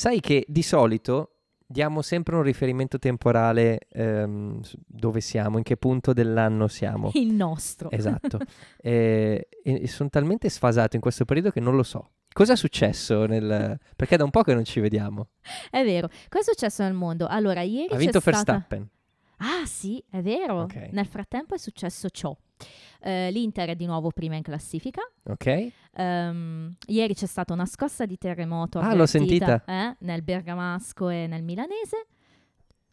Sai che di solito diamo sempre un riferimento temporale ehm, dove siamo, in che punto dell'anno siamo. Il nostro. Esatto. e, e sono talmente sfasato in questo periodo che non lo so. Cosa è successo nel... Perché è da un po' che non ci vediamo. È vero. Cosa è successo nel mondo? Allora, ieri Ha vinto stata... Ah sì, è vero. Ok. Nel frattempo è successo ciò. Eh, L'Inter è di nuovo prima in classifica. Ok? Ehm, ieri c'è stata una scossa di terremoto Ah, l'ho avvertita, eh, nel bergamasco e nel milanese.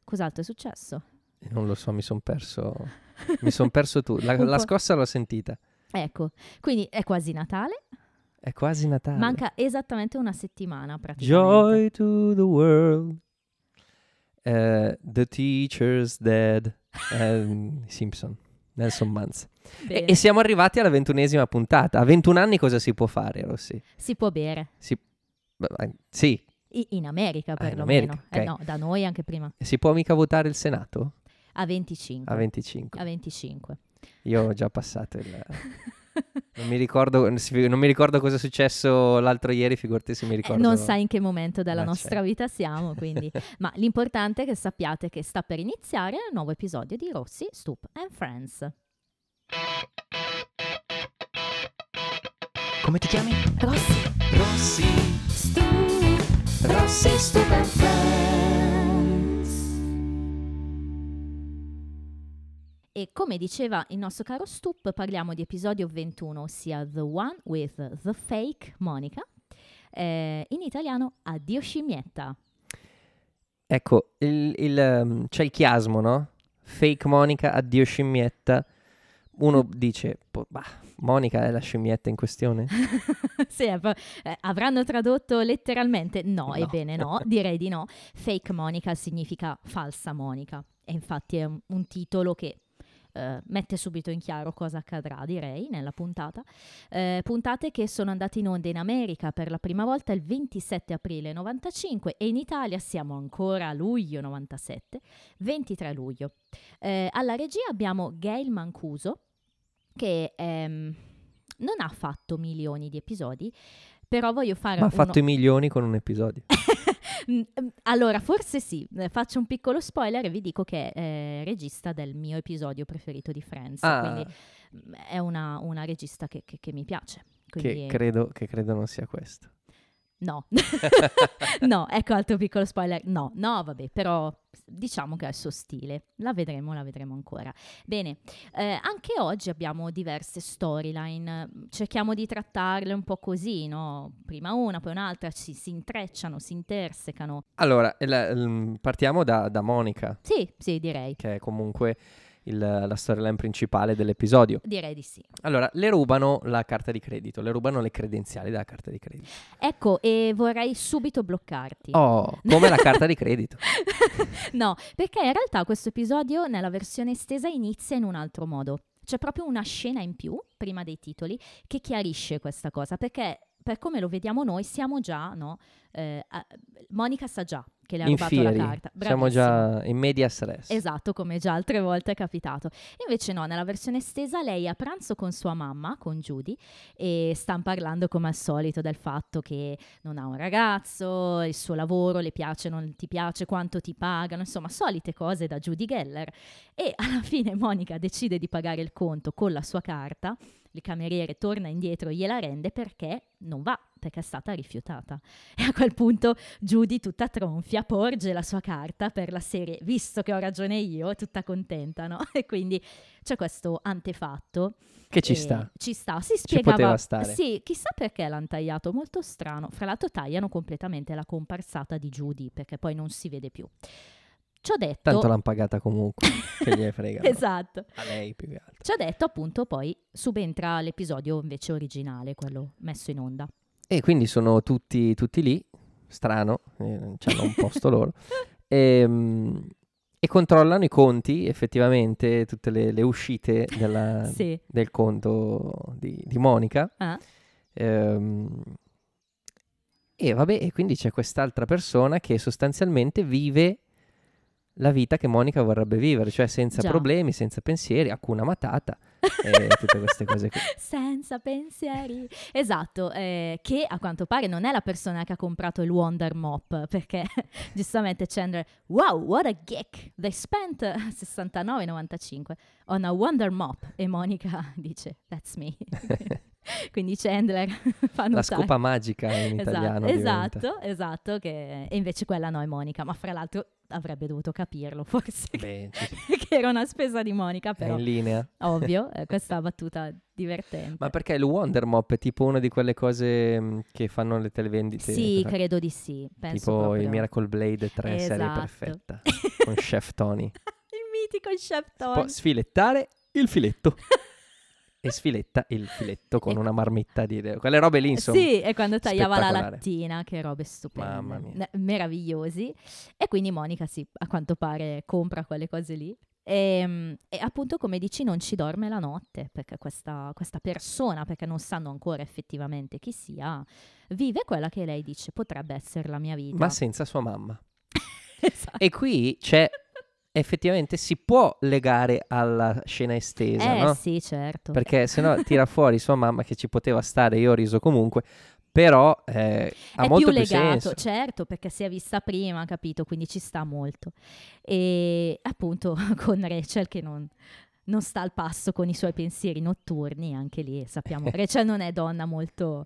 Cos'altro è successo? Non lo so, mi sono perso. Mi sono perso tu. La, la scossa l'ho sentita. Ecco, quindi è quasi Natale. È quasi Natale. Manca esattamente una settimana praticamente. Joy to the world. Eh, the teacher's dead. Ehm, Simpson. Nelson Manz. E, e siamo arrivati alla ventunesima puntata. A 21 anni cosa si può fare, Rossi? Si può bere. Eh, Sì, in America Ah, perlomeno. America, Eh, ok. no, da noi anche prima. si può mica votare il Senato? A 25. A 25. A 25. Io ho già passato il... Non mi ricordo, non mi ricordo cosa è successo l'altro ieri, figurati se mi Eh, ricordo. non sai in che momento della Ah, nostra certo. vita siamo, quindi. Ma l'importante è che sappiate che sta per iniziare il nuovo episodio di Rossi, Stoop and Friends. Come ti chiami? Rossi, Rossi. Stoop, Rossi, Stoop and Friends. E come diceva il nostro caro Stoop, parliamo di episodio 21, ossia The One with the Fake Monica. Eh, in italiano, Addio scimmietta. Ecco, il- il, ehm, c'è il chiasmo, no? Fake Monica, addio scimmietta. Uno dice, "Po- bah, Monica è la scimmietta in questione? sì, eh, avranno tradotto letteralmente? No, No. ebbene no, direi di no. Fake Monica significa falsa Monica. E infatti è un, un titolo che eh, mette subito in chiaro cosa accadrà, direi, nella puntata. Eh, puntate che sono andate in onda in America per la prima volta il 27 aprile 95 e in Italia siamo ancora a luglio 97, 23 luglio. Eh, alla regia abbiamo Gail Mancuso, che ehm, non ha fatto milioni di episodi, però voglio fare Ma ha uno- fatto i milioni con un episodio. Mm, allora, forse sì, Eh, faccio un piccolo spoiler e vi dico che è eh, regista del mio episodio preferito di Friends, Ah, quindi mm, è una, una regista che, che- che mi piace. che Quindi, credo, che credo non sia questo. No, no, ecco altro piccolo spoiler, no, no, vabbè, però diciamo che ha il suo stile, la vedremo, la vedremo ancora. Bene, eh, anche oggi abbiamo diverse storyline, cerchiamo di trattarle un po' così, no? Prima una, poi un'altra, ci, si intrecciano, si intersecano. Allora, la- l- partiamo da, da Monica, Sì, sì, direi. che è comunque il- la storyline principale dell'episodio. Direi di sì. Allora, le rubano la carta di credito, le rubano le credenziali della carta di credito. Ecco, e vorrei subito bloccarti. Oh, come la carta di credito. no, perché in realtà questo episodio nella versione estesa inizia in un altro modo. C'è proprio una scena in più, prima dei titoli, che chiarisce questa cosa, perché per come lo vediamo noi siamo già, no? eh, Monica sa già che le ha rubato la carta. siamo Bravissima. già in medias res. Esatto, come già altre volte è capitato. Invece no, nella versione estesa lei è a pranzo con sua mamma, con Judy, e stanno parlando come al solito del fatto che non ha un ragazzo, il suo lavoro le piace, non ti piace, quanto ti pagano, insomma, solite cose da Judy Geller. E alla fine Monica decide di pagare il conto con la sua carta, il cameriere torna indietro e gliela rende perché non va, perché è stata rifiutata. E a quel punto Judy, tutta tronfia, porge la sua carta per la serie, visto che ho ragione io, tutta contenta, no? E quindi c'è questo antefatto. Che ci sta. Ci sta, si spiegava. Sì, chissà perché l'hanno tagliato, molto strano. Fra l'altro tagliano completamente la comparsata di Judy, perché poi non si vede più. Ci ho detto... Tanto l'hanno pagata comunque, che gliene frega. esatto. A lei più che altro. Ci ho detto appunto poi subentra l'episodio invece originale, quello messo in onda. E quindi sono tutti, tutti lì, strano, eh, hanno un posto loro, e, e controllano i conti, effettivamente, tutte le, le uscite della- Sì. del conto di, di Monica. Ah. Ehm, e vabbè, e quindi c'è quest'altra persona che sostanzialmente vive la vita che Monica vorrebbe vivere, cioè senza Già. problemi, senza pensieri, Hakuna Matata. e tutte queste cose qui. Senza pensieri. Esatto, eh, che a quanto pare non è la persona che ha comprato il Wonder Mop, perché giustamente Chandler, wow, what a geek! They spent 69,95 on a Wonder Mop. E Monica dice, that's me. Quindi Chandler fa notare. La scopa magica in Esatto, italiano diventa. esatto, esatto, che... e invece quella no è Monica, ma fra l'altro avrebbe dovuto capirlo forse che, Beh, che era una spesa di Monica, è però in linea. ovvio, eh, questa battuta divertente. Ma perché il Wonder Mop è tipo una di quelle cose mh, che fanno le televendite? Sì, per- credo di sì, penso tipo proprio. il Miracle Blade 3 serie Esatto. perfetta con Chef Tony. il mitico chef Si può Tony. sfilettare il filetto. E sfiletta il filetto con una marmitta di... Quelle robe lì, insomma. Sì, e quando tagliava la lattina, che robe stupende, Mamma mia. Meravigliosi. E quindi Monica, sì, a quanto pare compra quelle cose lì. E, e appunto, come dici, non ci dorme la notte, perché questa, questa persona, perché non sanno ancora effettivamente chi sia, vive quella che lei dice potrebbe essere la mia vita. Ma senza sua mamma. Esatto. E qui c'è... Effettivamente si può legare alla scena estesa, Eh no? sì, certo. Perché se no tira fuori sua mamma che ci poteva stare, io ho riso comunque, però eh, ha è molto più più, legato, senso. certo, perché si è vista prima, capito? Quindi ci sta molto. E appunto con Rachel che non, non sta al passo con i suoi pensieri notturni, anche lì sappiamo, Rachel non è donna molto,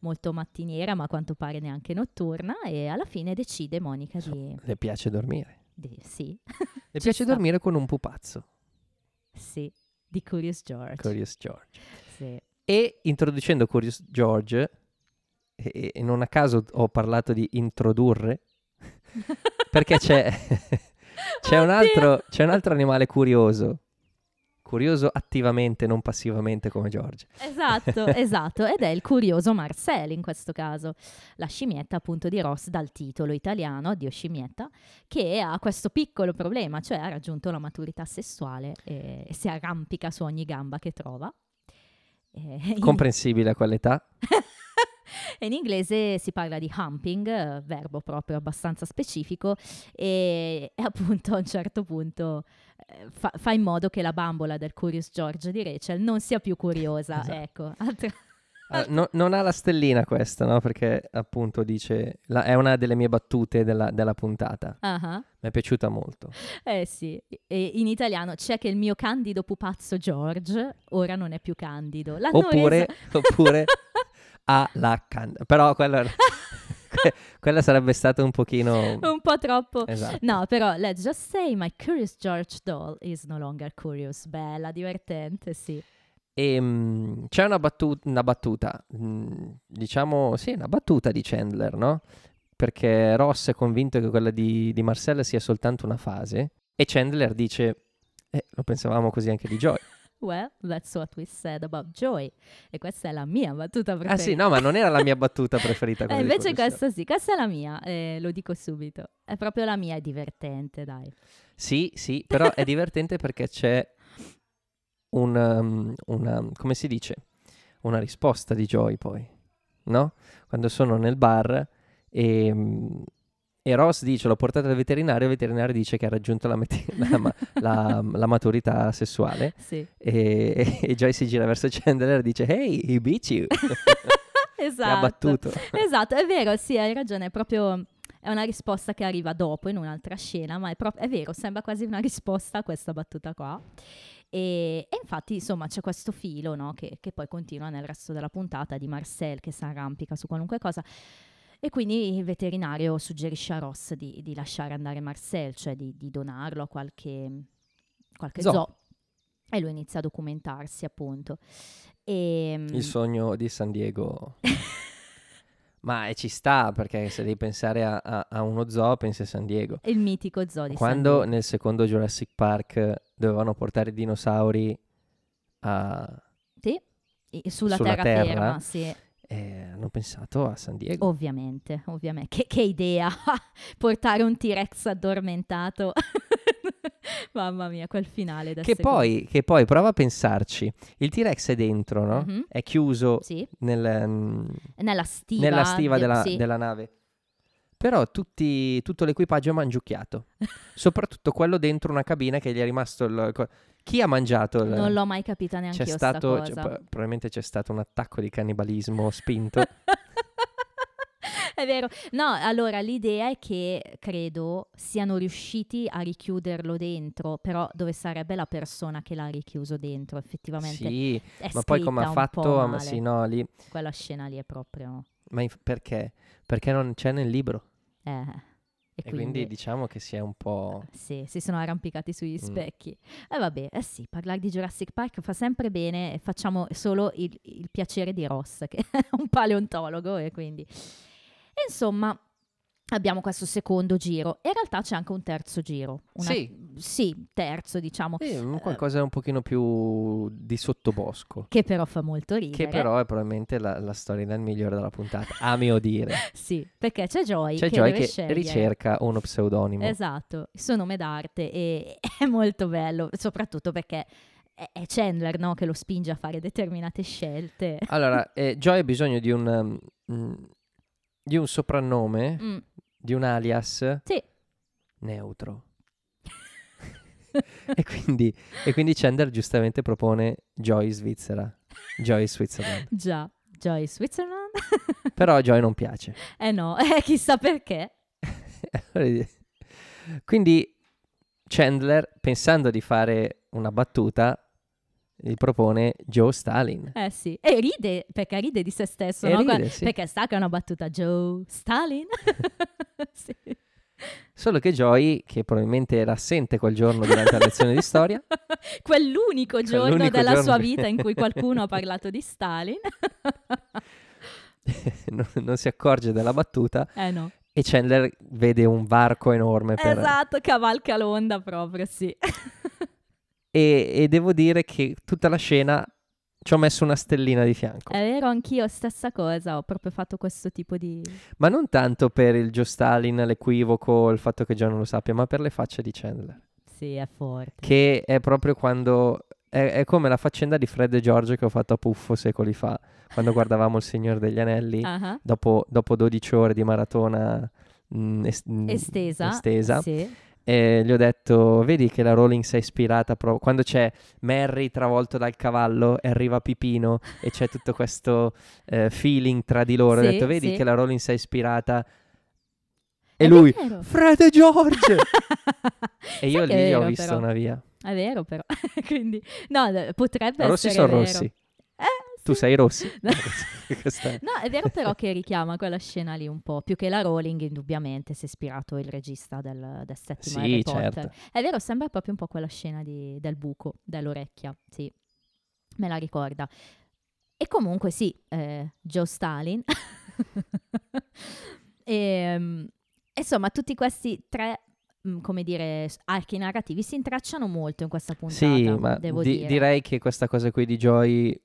molto mattiniera, ma a quanto pare neanche notturna, e alla fine decide Monica di, Le piace dormire. Di- sì, Le piace sta. dormire con un pupazzo, sì, di Curious George. Curious George. Sì. E introducendo Curious George, e, e non a caso ho parlato di introdurre, perché c'è, c'è, un altro, c'è un altro animale curioso, curioso attivamente, non passivamente come George. Esatto, esatto, ed è il curioso Marcel in questo caso, la scimmietta appunto di Ross dal titolo italiano, Addio scimmietta, che ha questo piccolo problema, cioè ha raggiunto la maturità sessuale e, si arrampica su ogni gamba che trova. E in- Comprensibile a quell'età. in inglese si parla di humping, verbo proprio abbastanza specifico, e, e appunto a un certo punto eh, fa, fa in modo che la bambola del Curious George di Rachel non sia più curiosa. Esatto. Ecco, altra- Ah, no- non ha la stellina questa, no? Perché appunto dice, la- è una delle mie battute della, della puntata. Ah. Mi è piaciuta molto. Eh sì, e in italiano c'è che il mio candido pupazzo George ora non è più candido. L'hanno Oppure, reso- oppure ha la can- Però quella, que- quella sarebbe stata un pochino... un po' troppo. Esatto. No, però let's just say my curious George doll is no longer curious. Bella, divertente, sì. E mm, c'è una, battu- una battuta, mm, diciamo, sì, una battuta di Chandler, no? Perché Ross è convinto che quella di, di Marcella sia soltanto una fase e Chandler dice, eh, lo pensavamo così anche di Joy. Well, that's what we said about Joy. E questa è la mia battuta preferita. Ah sì, no, ma non era la mia battuta preferita. Eh, invece questa sì, questa è la mia, eh, lo dico subito. È proprio la mia, è divertente, dai. Sì, sì, però è divertente perché c'è un, um, una, come si dice? Una risposta di Joy poi, no? Quando sono nel bar e, mm, e Ross dice l'ho portata dal veterinario, il veterinario dice che ha raggiunto la, meti- la la- la maturità sessuale Sì, e, e Joy si gira verso Chandler e dice hey, he beat you, Ti ha esatto. battuto. Esatto, è vero, sì, hai ragione, è proprio è una risposta che arriva dopo in un'altra scena, ma è, proprio, è vero, sembra quasi una risposta a questa battuta qua. E, e infatti, insomma, c'è questo filo no, che, che poi continua nel resto della puntata di Marcel che si arrampica su qualunque cosa. E quindi il veterinario suggerisce a Ross di, di lasciare andare Marcel, cioè di, di donarlo a qualche, qualche Zoo. zoo. E lui inizia a documentarsi, appunto. E, Il sogno di San Diego. Ma eh, ci sta perché se devi pensare a, a- a uno zoo, pensi a San Diego. il mitico zoo di San Quando Diego. nel secondo Jurassic Park dovevano portare i dinosauri a... Sì, sulla, Sulla terraferma, terra. sì, eh, hanno pensato a San Diego. ovviamente, ovviamente. Che, che idea, portare un T-Rex addormentato. Mamma mia, quel finale da che, poi, che poi, prova a pensarci, il T-Rex è dentro, no? Mhm. È chiuso Sì, nel, mm, nella stiva. nella stiva de- della, sì. della nave. Però tutti- tutto l'equipaggio è mangiucchiato. Soprattutto quello dentro una cabina che gli è rimasto il... Chi ha mangiato? il- Non l'ho mai capita neanche c'è io stato, sta c'è- cosa. pro- probabilmente c'è stato un attacco di cannibalismo spinto. È vero. No, allora l'idea è che credo siano riusciti a richiuderlo dentro, però dove sarebbe la persona che l'ha richiuso dentro, effettivamente. sì, ma poi come ha fatto... sì, no, lì... Quella scena lì è proprio... Ma inf- perché? Perché non c'è nel libro. Eh, e, E quindi, diciamo che si è un po'... Sì, si sono arrampicati sugli Mm. specchi. E vabbè, eh sì, parlare di Jurassic Park fa sempre bene facciamo solo il, il piacere di Ross, che è un paleontologo e quindi... E insomma, abbiamo questo secondo giro e in realtà c'è anche un terzo giro. Una- Sì. Sì, terzo diciamo, eh, un qualcosa un pochino più di sottobosco. che però fa molto ridere. Che però è probabilmente la, la storia migliore della puntata, a mio dire. Sì, perché c'è Joy C'è che Joy deve che scegliere. ricerca uno pseudonimo. Esatto, il suo nome d'arte e è molto bello, soprattutto perché è Chandler no, che lo spinge a fare determinate scelte. Allora, eh, Joy ha bisogno di un, um, di un soprannome, Mm, di un alias sì, neutro. e, quindi, e quindi Chandler giustamente propone Joy Svizzera, Joy Switzerland. già, Joy Switzerland? Però a Joy non piace. eh no, eh, chissà perché. Quindi Chandler, pensando di fare una battuta, gli propone Joe Stalin. Eh sì, e ride, perché ride di se stesso, no? ride, sì. Perché sta che è una battuta Joe Stalin. Sì. Solo che Joy, che probabilmente era assente quel giorno durante la lezione di storia, Quell'unico giorno Quell'unico della giorno sua vita in cui qualcuno ha parlato di Stalin. non, non si accorge della battuta eh no. e Chandler vede un varco enorme per... Esatto, cavalca l'onda proprio, sì. E, e devo dire che tutta la scena ci ho messo una stellina di fianco. È vero, anch'io stessa cosa, ho proprio fatto questo tipo di... Ma non tanto per il Joe Stalin, l'equivoco, il fatto che Joe non lo sappia, ma per le facce di Chandler. Sì, è forte. Che è proprio quando... È, è come la faccenda di Fred e George che ho fatto a Puffo secoli fa, quando guardavamo Il Signore degli Anelli, Ah, dopo, dopo 12 ore di maratona mm, es- mm, Estesa. estesa, Sì. E gli ho detto, vedi che la Rowling si è ispirata proprio... Quando c'è Merry travolto dal cavallo e arriva Pipino e c'è tutto questo eh, feeling tra di loro, ho Sì, detto, vedi sì. che la Rowling si è ispirata... E È lui, vero. Fred e George! e io lì è ho vero, visto però. una via. È vero però, quindi... No, potrebbe Rossi essere sono vero. rossi. Tu sei rossi? No. È- No, è vero però che richiama quella scena lì un po', più che la Rowling indubbiamente si è ispirato il regista del, del settimo Sì, Harry Potter. certo. È vero, sembra proprio un po' quella scena di- del buco, dell'orecchia, sì, me la ricorda. E comunque sì, eh, Joe Stalin. e, mm, insomma, tutti questi tre, mm, come dire, archi narrativi si intrecciano molto in questa puntata, Sì, ma di- dire. direi che questa cosa qui di Joy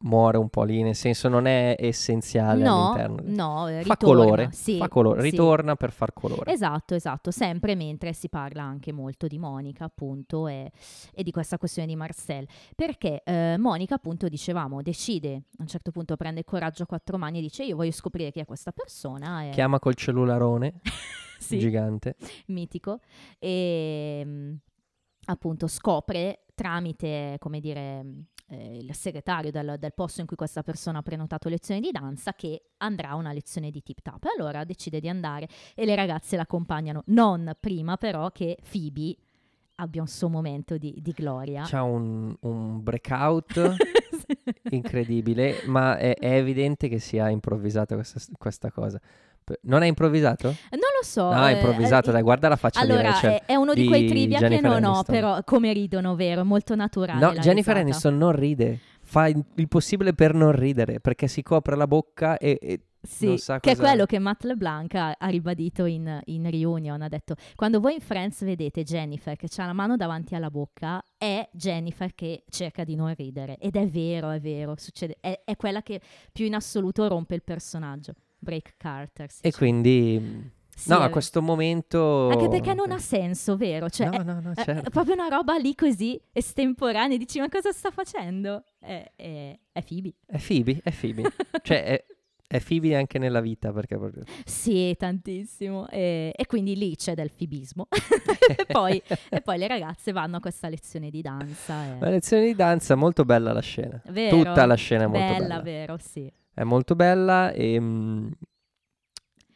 muore un po' lì, nel senso non è essenziale No, all'interno. no, eh, Fa ritorna, colore, sì, fa colore, sì. ritorna per far colore. Esatto, esatto, sempre mentre si parla anche molto di Monica, appunto, e, e di questa questione di Marcel. Perché eh, Monica, appunto, dicevamo, decide, a un certo punto prende il coraggio a quattro mani e dice io voglio scoprire chi è questa persona. E, Chiama col cellularone sì, gigante. mitico, e mm, appunto scopre tramite, come dire, eh, il segretario del, del posto in cui questa persona ha prenotato lezioni di danza che andrà a una lezione di tip tap. E allora decide di andare e le ragazze l'accompagnano, non prima però che Phoebe abbia un suo momento di, di gloria. C'ha un, un breakout incredibile, ma è, è evidente che sia improvvisata questa, questa cosa. Non è improvvisato? Non lo so. No, è eh, improvvisato, eh, dai, guarda la faccia Allora, di Rachel. è, è uno di, di quei trivia che Jennifer non ho, però come ridono, vero? È molto naturale. No, Jennifer risata. Aniston non ride, fa il, il possibile per non ridere, perché si copre la bocca e, e Sì, che è quello che Matt LeBlanc ha, ha ribadito in, in reunion. Ha detto: Quando voi in Friends vedete Jennifer che ha la mano davanti alla bocca, è Jennifer che cerca di non ridere. Ed è vero, è vero. Succede, è, è quella che più in assoluto rompe il personaggio. Break Carter. E dice. quindi... Sì, no, a vero. questo momento... Anche perché non ha senso, vero? Cioè, no, è- no, no, è, certo. è proprio una roba lì così estemporanea. Dici, ma cosa sta facendo? È, è, è Phoebe. È Phoebe, è Phoebe. cioè, è- È Phoebe anche nella vita perché proprio... Sì, tantissimo. E, e quindi lì c'è del fibismo. e, poi, e, poi, le ragazze vanno a questa lezione di danza. E... La lezione di danza, molto bella la scena. Vero? Tutta la scena è molto bella. Bella, vero, sì. È molto bella e... mm,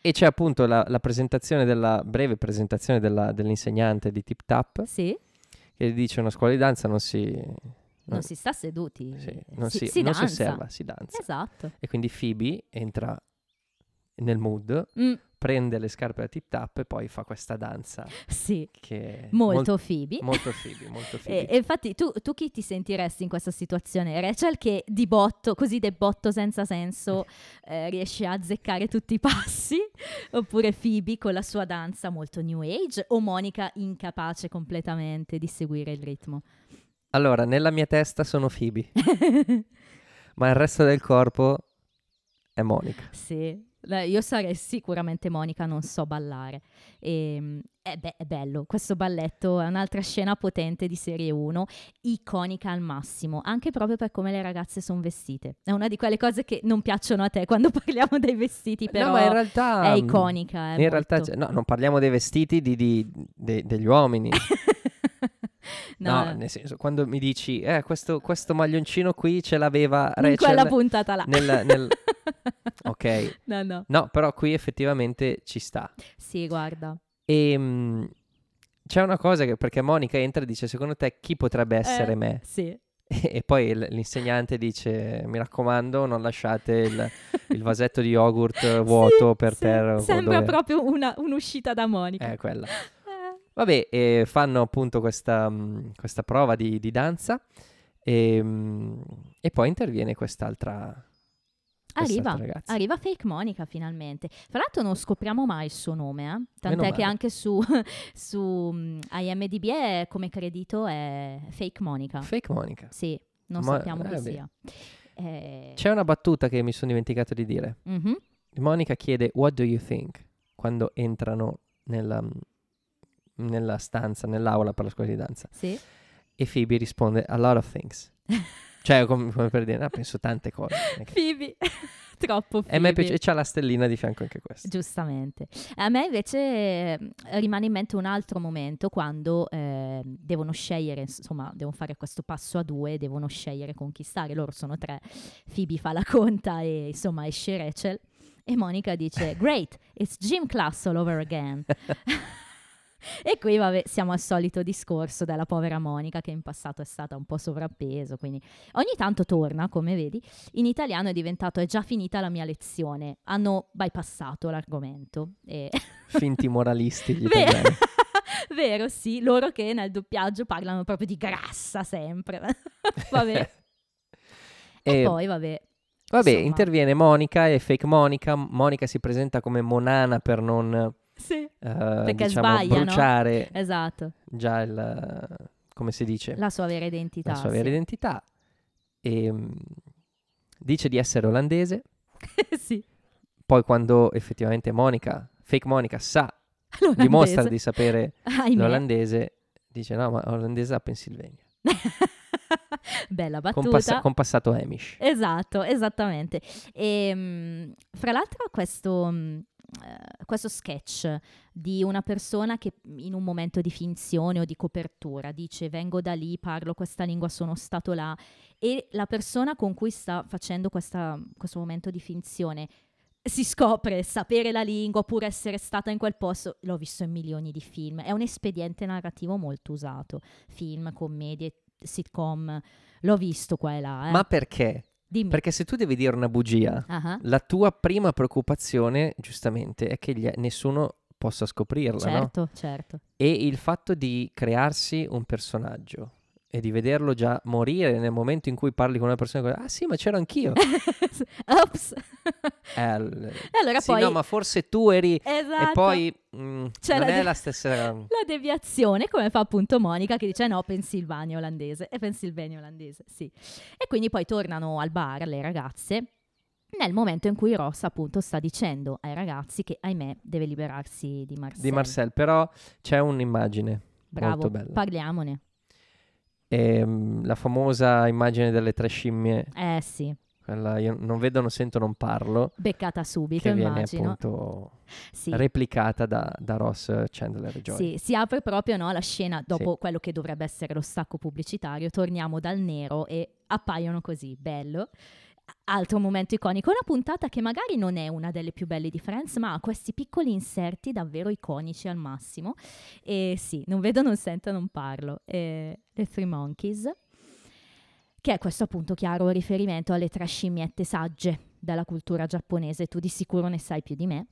e c'è appunto la, la presentazione della breve presentazione della- dell'insegnante di Tip Tap Sì, che dice una scuola di danza non si, non si sta seduti. sì, non si, si, si non si osserva, si danza. Esatto. E quindi Phoebe entra nel mood, Mm, prende le scarpe da Tip Tap e poi fa questa danza sì, che molto Phoebe. mol- molto Phoebe, molto E, Phoebe. e infatti tu, tu chi ti sentiresti in questa situazione? Rachel che di botto, così de botto senza senso, eh, riesce a azzeccare tutti i passi? Oppure Phoebe con la sua danza molto new age? O Monica incapace completamente di seguire il ritmo? Allora, nella mia testa sono Phoebe, ma il resto del corpo è Monica. sì, io sarei sicuramente Monica, non so ballare. E, è, be- è bello, questo balletto è un'altra scena potente di serie 1, iconica al massimo, anche proprio per come le ragazze sono vestite. È una di quelle cose che non piacciono a te quando parliamo dei vestiti, però no, ma in realtà... è iconica. È In realtà, molto- c'è- no, non parliamo dei vestiti di- di- de- degli uomini. no, No, nel senso, quando mi dici, eh, questo, questo maglioncino qui ce l'aveva in Rachel quella puntata là. nel- nel- Ok. no, no. No, però qui effettivamente ci sta. Sì, guarda. E mm, c'è una cosa che, perché Monica entra e dice, secondo te chi potrebbe essere Eh, me? Sì. E poi l'insegnante dice, mi raccomando, non lasciate il, il vasetto di yogurt vuoto Sì, per sì. terra. Sembra dove- proprio una- un'uscita da Monica. Eh, quella. Eh. Vabbè, e fanno appunto questa, mm, questa prova di, di danza e, mm, e poi interviene quest'altra, Arriva, arriva Fake Monica finalmente. Fra l'altro non scopriamo mai il suo nome, eh? tant'è che anche su, su mm, IMDb è, come credito è Fake Monica. Fake Monica. Sì, non Ma- sappiamo chi eh, sia. Eh, C'è una battuta che mi sono dimenticato di dire. mhm. Monica chiede What do you think? quando entrano nella, nella stanza, nell'aula per la scuola di danza. Sì. E Phoebe risponde A lot of things. cioè, com- come per dire, "Ah, penso tante cose. non è che-" Phoebe. Troppo E a me piace, e c'ha la stellina di fianco anche questa. Giustamente. A me invece eh, rimane in mente un altro momento quando eh, devono scegliere, insomma, devono fare questo passo a due, devono scegliere conquistare. Loro sono tre. Phoebe fa la conta e insomma esce Rachel. E Monica dice: Great, it's gym class all over again. E qui, vabbè, siamo al solito discorso della povera Monica che in passato è stata un po' sovrappeso, quindi ogni tanto torna, come vedi. In italiano è diventato è già finita la mia lezione. Hanno bypassato l'argomento. E... Finti moralisti gli italiani. Vero, sì, loro che nel doppiaggio parlano proprio di grassa sempre. vabbè. E, E- poi, vabbè. Vabbè, insomma. interviene Monica e fake Monica. Monica si presenta come Monana per non Sì, eh, Perché diciamo, sbaglia, no? bruciare esatto. già il come si dice La sua vera identità. la sua sì. vera identità e mm, dice di essere olandese. sì. Poi quando effettivamente Monica, fake Monica sa, L'olandese. dimostra di sapere Ahimè. l'olandese, dice no, ma olandese a Pennsylvania. Bella Con, battuta. passa- con passato Amish. Esatto, esattamente. E, mh, fra l'altro questo, mh, questo sketch di una persona che in un momento di finzione o di copertura dice vengo da lì, parlo questa lingua, sono stato là e la persona con cui sta facendo questa- questo momento di finzione si scopre sapere la lingua oppure essere stata in quel posto, l'ho visto in milioni di film, è un espediente narrativo molto usato, film, commedie, sitcom, l'ho visto qua e là. Eh. Ma perché? Dimmi. Perché se tu devi dire una bugia, ah. la tua prima preoccupazione, giustamente, è che gli- nessuno possa scoprirla, no? Certo, certo. E il fatto di crearsi un personaggio e di vederlo già morire nel momento in cui parli con una persona ah sì, ma c'ero anch'io. Ops. Eh, l- e allora sì, poi... no, ma forse tu eri... Esatto. E poi mm, C'è non la è de- la stessa... La deviazione, come fa appunto Monica, che dice no, Pennsylvania olandese. È Pennsylvania olandese, sì. E quindi poi tornano al bar le ragazze nel momento in cui Ross appunto sta dicendo ai ragazzi che, ahimè, deve liberarsi di Marcel. Di Marcel, però c'è un'immagine Bravo, molto bella. parliamone. Ehm, la famosa immagine delle tre scimmie Eh sì, Quella io non vedo, non sento, non parlo. Beccata subito, Che viene immagino. appunto Sì. replicata da, da Ross, Chandler e Joy. Sì, si apre proprio no, la scena dopo quello che dovrebbe essere lo stacco pubblicitario. Torniamo dal nero e appaiono così, bello. Altro momento iconico, una puntata che magari non è una delle più belle di Friends, ma ha questi piccoli inserti davvero iconici al massimo. E sì, non vedo, non sento, non parlo. Eh, The Three Monkeys, che è questo appunto chiaro riferimento alle tre scimmiette sagge della cultura giapponese. Tu di sicuro ne sai più di me.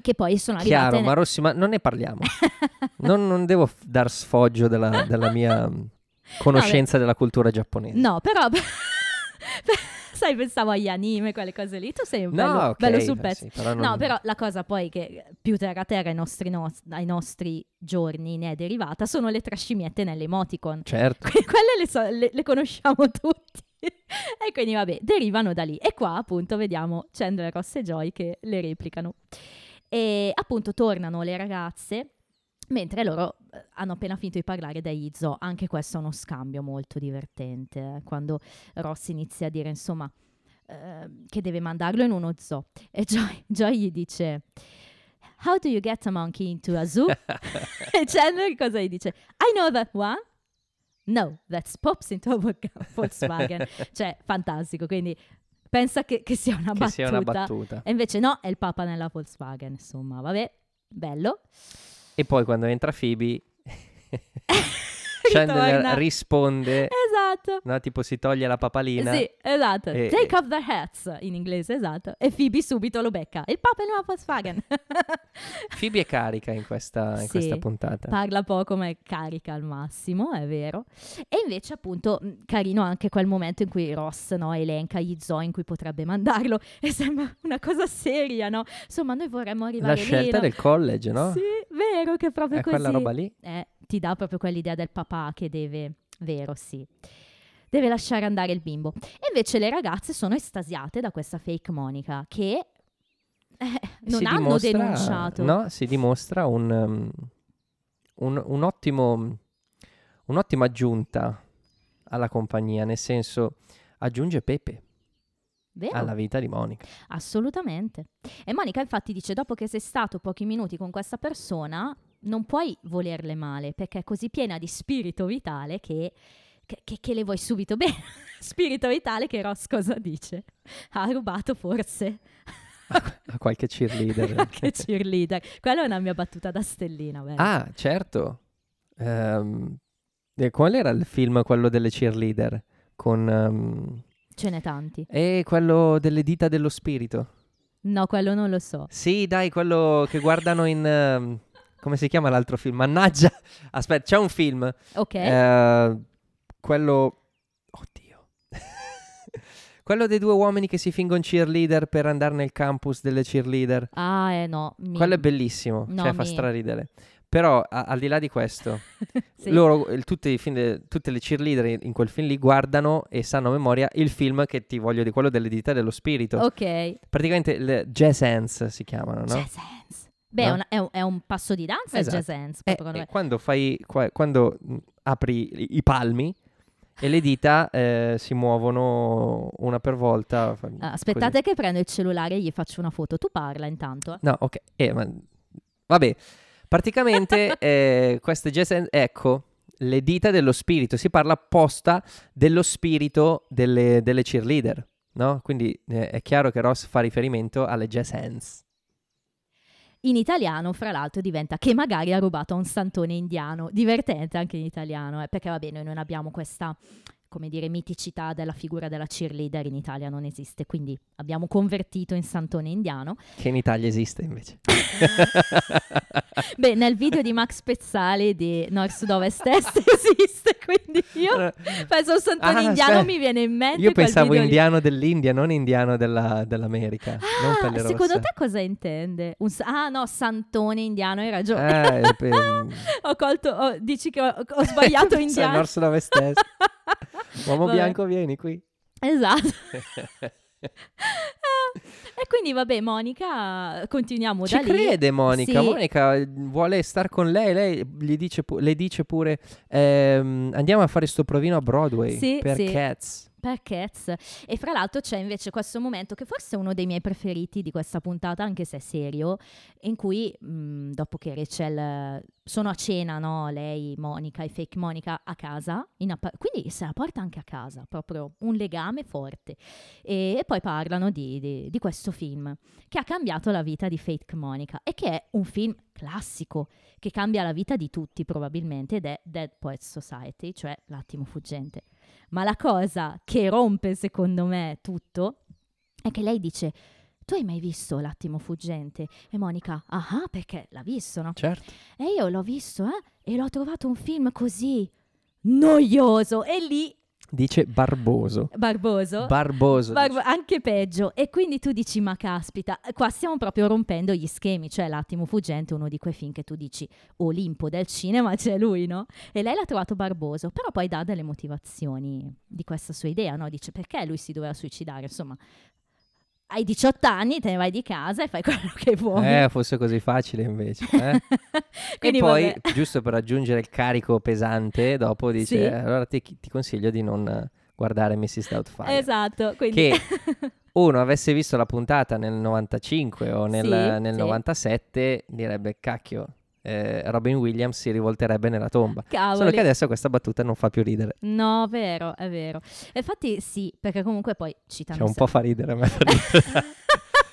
Che poi sono arrivate... Chiaro, ne- ma Rossi, ma non ne parliamo. non, non devo dar sfoggio della, della mia conoscenza della cultura giapponese. No, però... Sai, pensavo agli anime, quelle cose lì. Tu sei un No, bello, ok, bello sul pezzo. sì, però non- No, però la cosa poi che più terra terra ai nostri, nos- ai nostri giorni ne è derivata sono le tre scimmiette nelle emoticon. Certo. Que- quelle le, so- le- le conosciamo tutti. e quindi vabbè, derivano da lì. E qua appunto vediamo Chandler, Ross e Joy che le replicano. E appunto tornano le ragazze mentre loro eh, hanno appena finito di parlare dagli zoo. Anche questo è uno scambio molto divertente. eh, quando Ross inizia a dire insomma eh, che deve mandarlo in uno zoo e Joy, Joy gli dice How do you get a monkey into a zoo? e Chandler cosa gli dice? I know that one. No, that's pops into a Volkswagen. cioè, fantastico. Quindi pensa che, che sia una che battuta. sia una battuta. E invece no, è il papa nella Volkswagen. Insomma, vabbè, bello. E poi quando entra Phoebe, Chandler Ritorna. risponde, Esatto. no, tipo si toglie la papalina. Sì, esatto. E- Take off the hats in inglese, esatto. E Phoebe subito lo becca. Il papa è nella Volkswagen. Phoebe è carica in questa, in Sì. questa puntata. Parla poco ma è carica al massimo, è vero. E invece appunto mh, carino anche quel momento in cui Ross no, elenca gli zoo in cui potrebbe mandarlo e sembra una cosa seria, no? Insomma, noi vorremmo arrivare la lì, scelta no? del college, no? Sì, vero che è proprio è così. quella roba lì. Eh, ti dà proprio quell'idea del papà che deve, vero, sì. Deve lasciare andare il bimbo. E invece le ragazze sono estasiate da questa fake Monica che eh, non si hanno dimostra, denunciato. No, si dimostra un, um, un, un ottimo, un'ottima aggiunta alla compagnia, nel senso aggiunge Pepe Vero? alla vita di Monica. Assolutamente. E Monica infatti dice, dopo che sei stato pochi minuti con questa persona, non puoi volerle male, perché è così piena di spirito vitale che, che, che- le vuoi subito bene. spirito vitale che Ross cosa dice? Ha rubato forse A qualche cheerleader. che cheerleader. Quella è una mia battuta da stellina, vero? ah, certo. Eh, qual era il film, quello delle cheerleader? Con... ehm, Ce n'è tanti. e quello delle dita dello spirito. No, quello non lo so. Sì, dai, quello che guardano in... ehm, come si chiama l'altro film? Mannaggia! Aspetta, c'è un film. Ok. Eh, quello... Oddio. quello dei due uomini che si fingono cheerleader per andare nel campus delle cheerleader. ah, eh no. mi- Quello è bellissimo, No, cioè fa mi- straridere. Però, a- al di là di questo, Sì. loro, il- tutte, de- tutte le cheerleader in, in quel film lì guardano e sanno a memoria il film che ti voglio di quello delle dita dello spirito. Ok. Praticamente le jazz hands si chiamano, no? Jazz hands. Beh, è, No? una- è un, è un passo di danza il Esatto. jazz hands. Eh, proprio quando fai qua- quando mh, apri i- i palmi e le dita eh, si muovono una per volta. Ah, aspettate così. che prendo il cellulare e gli faccio una foto. Tu parla intanto. eh. No, ok. Eh, ma- Vabbè, praticamente eh, queste jazz hands, ecco, le dita dello spirito. Si parla apposta dello spirito delle, delle cheerleader, no? Quindi eh, è chiaro che Ross fa riferimento alle jazz hands. In italiano, fra l'altro, diventa che magari ha rubato a un santone indiano. Divertente anche in italiano, eh, perché va bene, noi non abbiamo questa, come dire, miticità della figura della cheerleader in Italia, non esiste. Quindi abbiamo convertito in santone indiano. Che in Italia esiste invece. Beh, nel video di Max Pezzali di Nord Sud Ovest Est esiste, quindi io penso a un santone Ah, indiano aspetta. mi viene in mente Io pensavo video lì. indiano dell'India, non indiano della- dell'America. Ah, secondo te cosa intende? Un ah no, santone indiano, hai ragione. Eh, pe- ho colto, ho- dici che ho, ho sbagliato indiano. Nord Sud Ovest Est. Uomo Vabbè. bianco, vieni qui. Esatto. Ah, e quindi vabbè, Monica, continuiamo Ci da lì. crede Monica. Sì. Monica eh, vuole star con lei. Lei gli dice pu- le dice pure: ehm, Andiamo a fare sto provino a Broadway Sì, per sì. Cats. Per Cats. E fra l'altro c'è invece questo momento che forse è uno dei miei preferiti di questa puntata, anche se è serio, in cui mh, dopo che Rachel sono a cena, no? lei, Monica e fake Monica a casa, app- quindi se la porta anche a casa, proprio un legame forte. E, e poi parlano di, di, di, questo film che ha cambiato la vita di fake Monica e che è un film classico che cambia la vita di tutti probabilmente ed è Dead Poets Society, cioè L'attimo fuggente. Ma la cosa che rompe secondo me tutto è che lei dice tu hai mai visto L'attimo fuggente? E Monica, ah, perché l'ha visto, no? Certo. E io l'ho visto, eh? E l'ho trovato un film così noioso. E lì Dice barboso. Barboso. Barboso. Barbo- anche peggio. E quindi tu dici, ma caspita, qua stiamo proprio rompendo gli schemi. Cioè, L'attimo fuggente è uno di quei film che tu dici, Olimpo del cinema, c'è lui, no? E lei l'ha trovato barboso. Però poi dà delle motivazioni di questa sua idea, no? Dice, perché lui si doveva suicidare? Insomma, hai 18 anni, te ne vai di casa e fai quello che vuoi. Eh, fosse così facile invece. Eh? e poi, vabbè. giusto per aggiungere il carico pesante, dopo dice, sì. allora ti, ti, consiglio di non guardare Mrs. Doubtfire. Esatto. Quindi... Che uno avesse visto la puntata nel 95 o nel, sì, nel sì. 97, direbbe, cacchio, eh, Robin Williams si rivolterebbe nella tomba. Cavoli. Solo che adesso questa battuta non fa più ridere. No, vero, è vero. Infatti sì, perché comunque poi citando... C'è un po' fa ridere a me.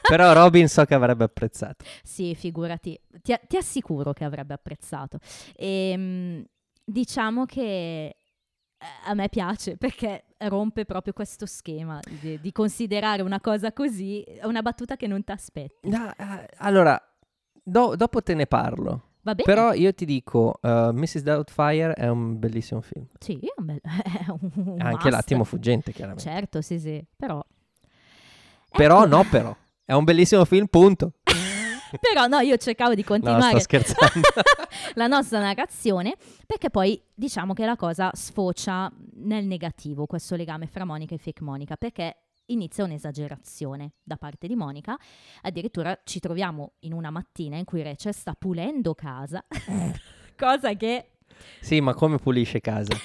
Però Robin so che avrebbe apprezzato. Sì, figurati. Ti, ti assicuro che avrebbe apprezzato. E, ehm, diciamo che eh, a me piace perché rompe proprio questo schema di, di considerare una cosa così, una battuta che non ti aspetti. No, uh, allora, do, dopo te ne parlo. Va bene. Però io ti dico, uh, Mrs. Doubtfire è un bellissimo film. Sì, è un, be- è un Anche must. l'attimo fuggente, chiaramente. Certo, sì, sì, però... Però ecco. no, però. È un bellissimo film, punto. però no, io cercavo di continuare no, sto scherzando. la nostra narrazione perché poi diciamo che la cosa sfocia nel negativo, questo legame fra Monica e fake Monica, perché inizia un'esagerazione da parte di Monica. Addirittura ci troviamo in una mattina in cui Rachel sta pulendo casa, cosa che... Sì, ma come pulisce casa?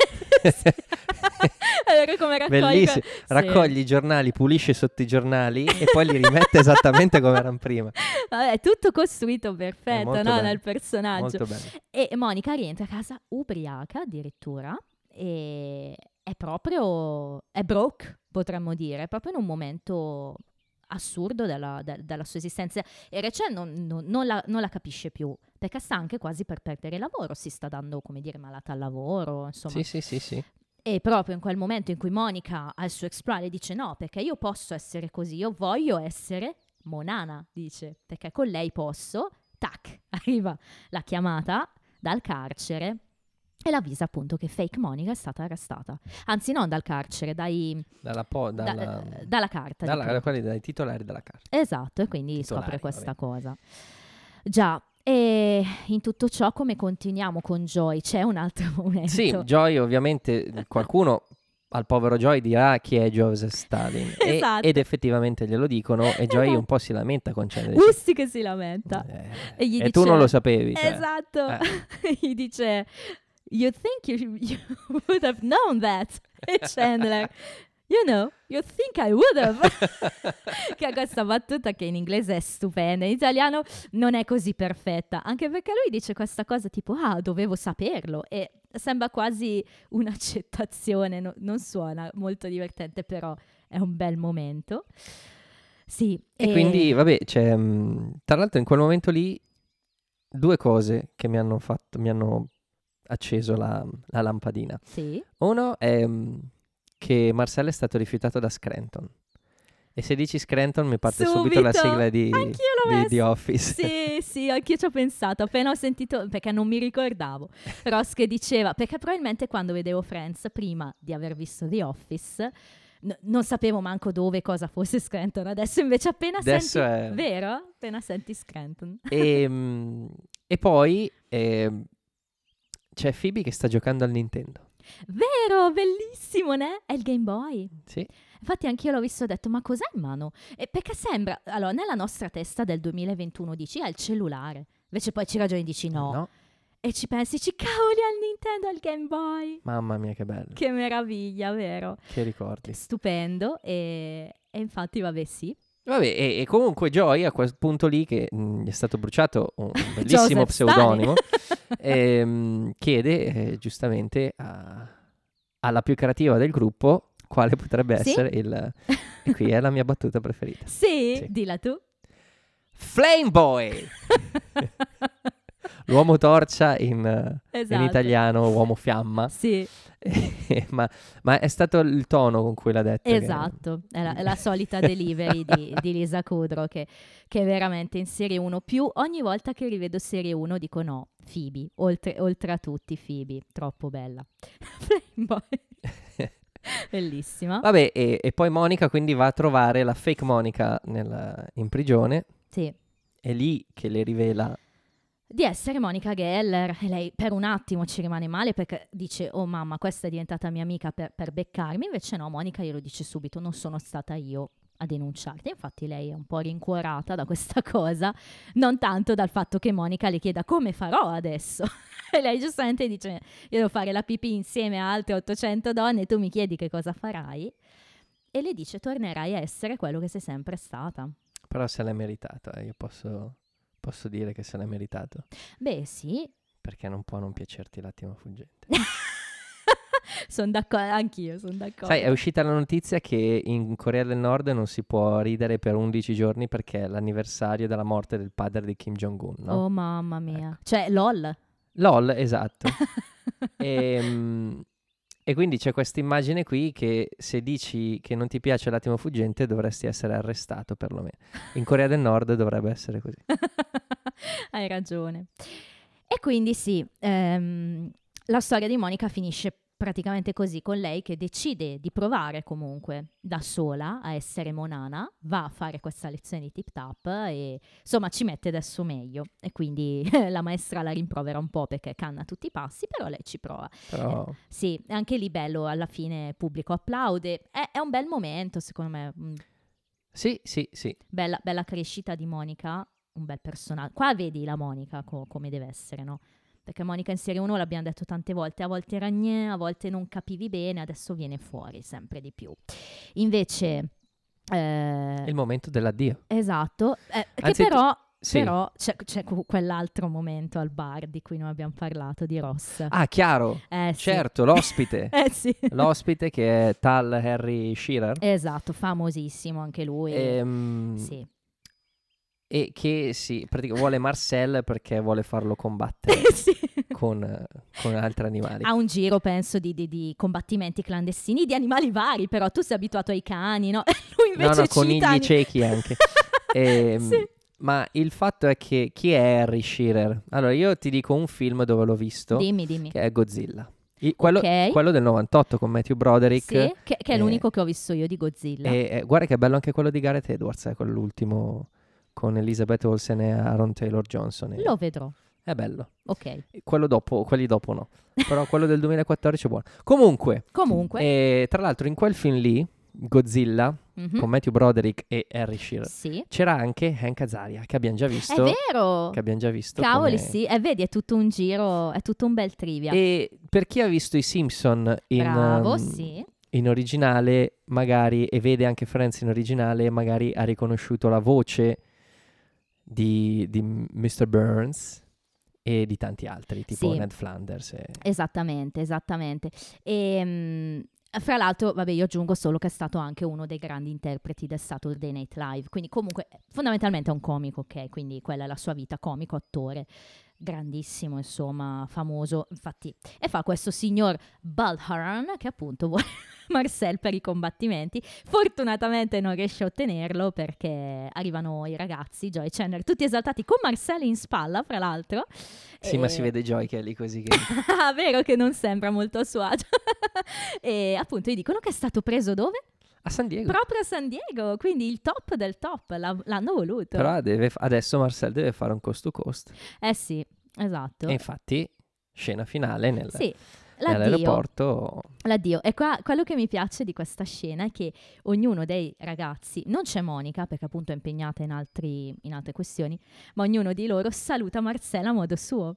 allora, come raccoglie... Bellissimo. Raccoglie sì. i giornali, pulisce sotto i giornali e poi li rimette esattamente come erano prima. Vabbè, è tutto costruito perfetto no? nel personaggio. Molto bello. E Monica rientra a casa ubriaca addirittura e è proprio... è broke potremmo dire, proprio in un momento assurdo della, de, della sua esistenza e Rachel non, non, non, la, non, la, capisce più perché sta anche quasi per perdere il lavoro, si sta dando come dire malata al lavoro, insomma. Sì, sì, sì, sì. E proprio in quel momento in cui Monica ha il suo explore dice no, perché io posso essere così, io voglio essere Monana, dice, perché con lei posso, tac, arriva la chiamata dal carcere e l'avvisa appunto che fake Monica è stata arrestata. Anzi, non dal carcere, dai, dalla, po- dalla, da, dalla carta. Dalla, quelli dai titolari della carta. Esatto, e quindi titolari, scopre questa vabbè. cosa. Già, e in tutto ciò come continuiamo con Joy? C'è un altro momento. Sì, Joy ovviamente qualcuno al povero Joy dirà chi è Joseph Stalin esatto. e, ed effettivamente glielo dicono e Joy un po' si lamenta con Chandler Ussi che si lamenta eh, e, e dice, tu non lo sapevi cioè. esatto eh. gli dice you think you, you would have known that e Chandler You know, you think I would have. che ha questa battuta che in inglese è stupenda, in italiano non è così perfetta, anche perché lui dice questa cosa tipo, ah, dovevo saperlo, e sembra quasi un'accettazione, no, non suona molto divertente, però è un bel momento. Sì. E, e... quindi, vabbè, mm, tra l'altro in quel momento lì, due cose che mi hanno fatto, mi hanno acceso la, la lampadina. Sì. Uno è mm, che Marcel è stato rifiutato da Scranton. E se dici Scranton mi parte subito, subito la sigla di, di, di, Office. Sì, sì, anch'io ci ho pensato. Appena ho sentito, perché non mi ricordavo, Ross che diceva, perché probabilmente quando vedevo Friends, prima di aver visto The Office, n- non sapevo manco dove cosa fosse Scranton. Adesso invece appena Adesso senti... È... Vero? Appena senti Scranton. E, mm, e poi eh, c'è Phoebe che sta giocando al Nintendo. Vero, bellissimo, né? È il Game Boy. Sì. Infatti anch'io l'ho visto e ho detto, ma cos'è in mano? E perché sembra, allora, nella nostra testa del 2021 dici, è il cellulare. Invece poi ci ragioni e dici no. no. E ci pensi, ci cavoli al Nintendo, al Game Boy. Mamma mia, che bello. Che meraviglia, vero? Che ricordi. Stupendo. E, e infatti, vabbè, sì. Vabbè, e, e comunque Joy a quel punto lì, che mh, gli è stato bruciato un bellissimo pseudonimo, Stalin. ehm, chiede eh, giustamente a- alla più creativa del gruppo quale potrebbe Sì. essere il... E qui è la mia battuta preferita. sì, Sì. dilla tu. Flame Boy! L'uomo torcia in, eh, in Esatto. italiano, uomo fiamma. Sì, ma, ma è stato il tono con cui l'ha detto. che- esatto. È la, è la solita delivery di, di Lisa Kudrow che, che è veramente in serie 1. Più ogni volta che rivedo serie 1 dico no, Phoebe. Oltre, oltre a tutti, Phoebe. Troppo bella. Bellissima. Vabbè, e, e poi Monica quindi va a trovare la fake Monica nella- in prigione. Sì. È lì che le rivela. Di essere Monica Geller. E lei per un attimo ci rimane male perché dice oh mamma questa è diventata mia amica per, per beccarmi. Invece no Monica glielo dice subito non sono stata io a denunciarti. Infatti lei è un po' rincuorata da questa cosa non tanto dal fatto che Monica le chieda come farò adesso? E lei giustamente dice io devo fare la pipì insieme a altre 800 donne e tu mi chiedi che cosa farai. E le dice tornerai a essere quello che sei sempre stata. Però se l'è meritato, eh, io posso, posso dire che se l'è meritato. beh sì Perché non può non piacerti l'attimo fuggente. sono d'accordo anch'io sono d'accordo Sai, è uscita la notizia che in Corea del Nord non si può ridere per 11 giorni perché è l'anniversario della morte del padre di Kim Jong-un, no? Oh mamma mia. Cioè, lol. LOL, esatto. e, mm, e quindi c'è questa immagine qui che se dici che non ti piace l'attimo fuggente dovresti essere arrestato perlomeno. In Corea del Nord dovrebbe essere così. Hai ragione. E quindi sì, ehm, la storia di Monica finisce praticamente così con lei che decide di provare comunque da sola a essere Monana, va a fare questa lezione di tip tap e insomma ci mette adesso meglio e quindi la maestra la rimprovera un po' perché canna tutti i passi, però lei ci prova. Però Sì, è anche lì bello, alla fine pubblico applaude, è, è un bel momento secondo me, mm, sì, sì, sì. bella, bella crescita di Monica, un bel personaggio. Qua vedi la Monica co- come deve essere, no? Perché Monica in serie 1 l'abbiamo detto tante volte, a volte era gne, a volte non capivi bene, adesso viene fuori sempre di più. Invece, eh, Il momento dell'addio. esatto, eh, che Anzi, però, Sì. però c'è, c'è que- quell'altro momento al bar di cui non abbiamo parlato, di Ross. Ah, chiaro. eh, sì. Certo, l'ospite. Eh sì. l'ospite che è Tal Harry Shearer. Esatto, famosissimo anche lui. Ehm, Sì. E che sì, vuole Marcel perché vuole farlo combattere Sì. con, eh, con altri animali. Ha un giro, penso, di, di- di combattimenti clandestini di animali vari, però tu sei abituato ai cani, no? Lui No, invece no, cita conigli ani- ciechi anche. Ehm, Sì. Ma il fatto è che chi è Harry Shearer? Allora, io ti dico un film dove l'ho visto, Dimmi, dimmi. che è Godzilla. I- quello, Ok. quello del 98 con Matthew Broderick. Sì, che, che è eh, l'unico che ho visto io di Godzilla. E eh, guarda che bello anche quello di Gareth Edwards, è quello l'ultimo con Elizabeth Olsen e Aaron Taylor Johnson. e- Lo vedrò. È bello. Ok. Quello dopo, quelli dopo no. Però quello del 2014 è buono. Comunque, Comunque. eh, tra l'altro in quel film lì, Godzilla, mhm, con Matthew Broderick e Harry Shearer, Sì. c'era anche Hank Azaria, che abbiamo già È visto. vero. Che abbiamo già visto. Cavoli, come- sì. E vedi, è tutto un giro, è tutto un bel trivia. E per chi ha visto i Simpson in, Bravo, um, sì. in originale, magari, e vede anche Friends in originale, magari ha riconosciuto la voce di, di Mr. Burns e di tanti altri, tipo Sì. Ned Flanders. e- Esattamente, esattamente. E, mm, fra l'altro, vabbè, io aggiungo solo che è stato anche uno dei grandi interpreti del Saturday Night Live, quindi comunque fondamentalmente è un comico, ok? Quindi quella è la sua vita, comico, attore, grandissimo, insomma, famoso, infatti, e fa questo signor Balharan che appunto vuole Marcel per i combattimenti. Fortunatamente non riesce a ottenerlo perché arrivano i ragazzi, Joy e Chandler, tutti esaltati con Marcel in spalla, fra l'altro. Sì, ma E- si vede Joy che è lì così che... Ah, vero che non sembra molto a suo agio. e appunto gli dicono che è stato preso dove? a San Diego. Proprio a San Diego, quindi il top del top, l'ha- l'hanno voluto. Però deve adesso Marcel deve fare un cost to cost. Eh sì, esatto. E infatti, scena finale nel, Sì, l'addio. nell'aeroporto. L'addio. E qua quello che mi piace di questa scena è che ognuno dei ragazzi, non c'è Monica perché appunto è impegnata in, altri- in altre questioni, ma ognuno di loro saluta Marcella a modo suo.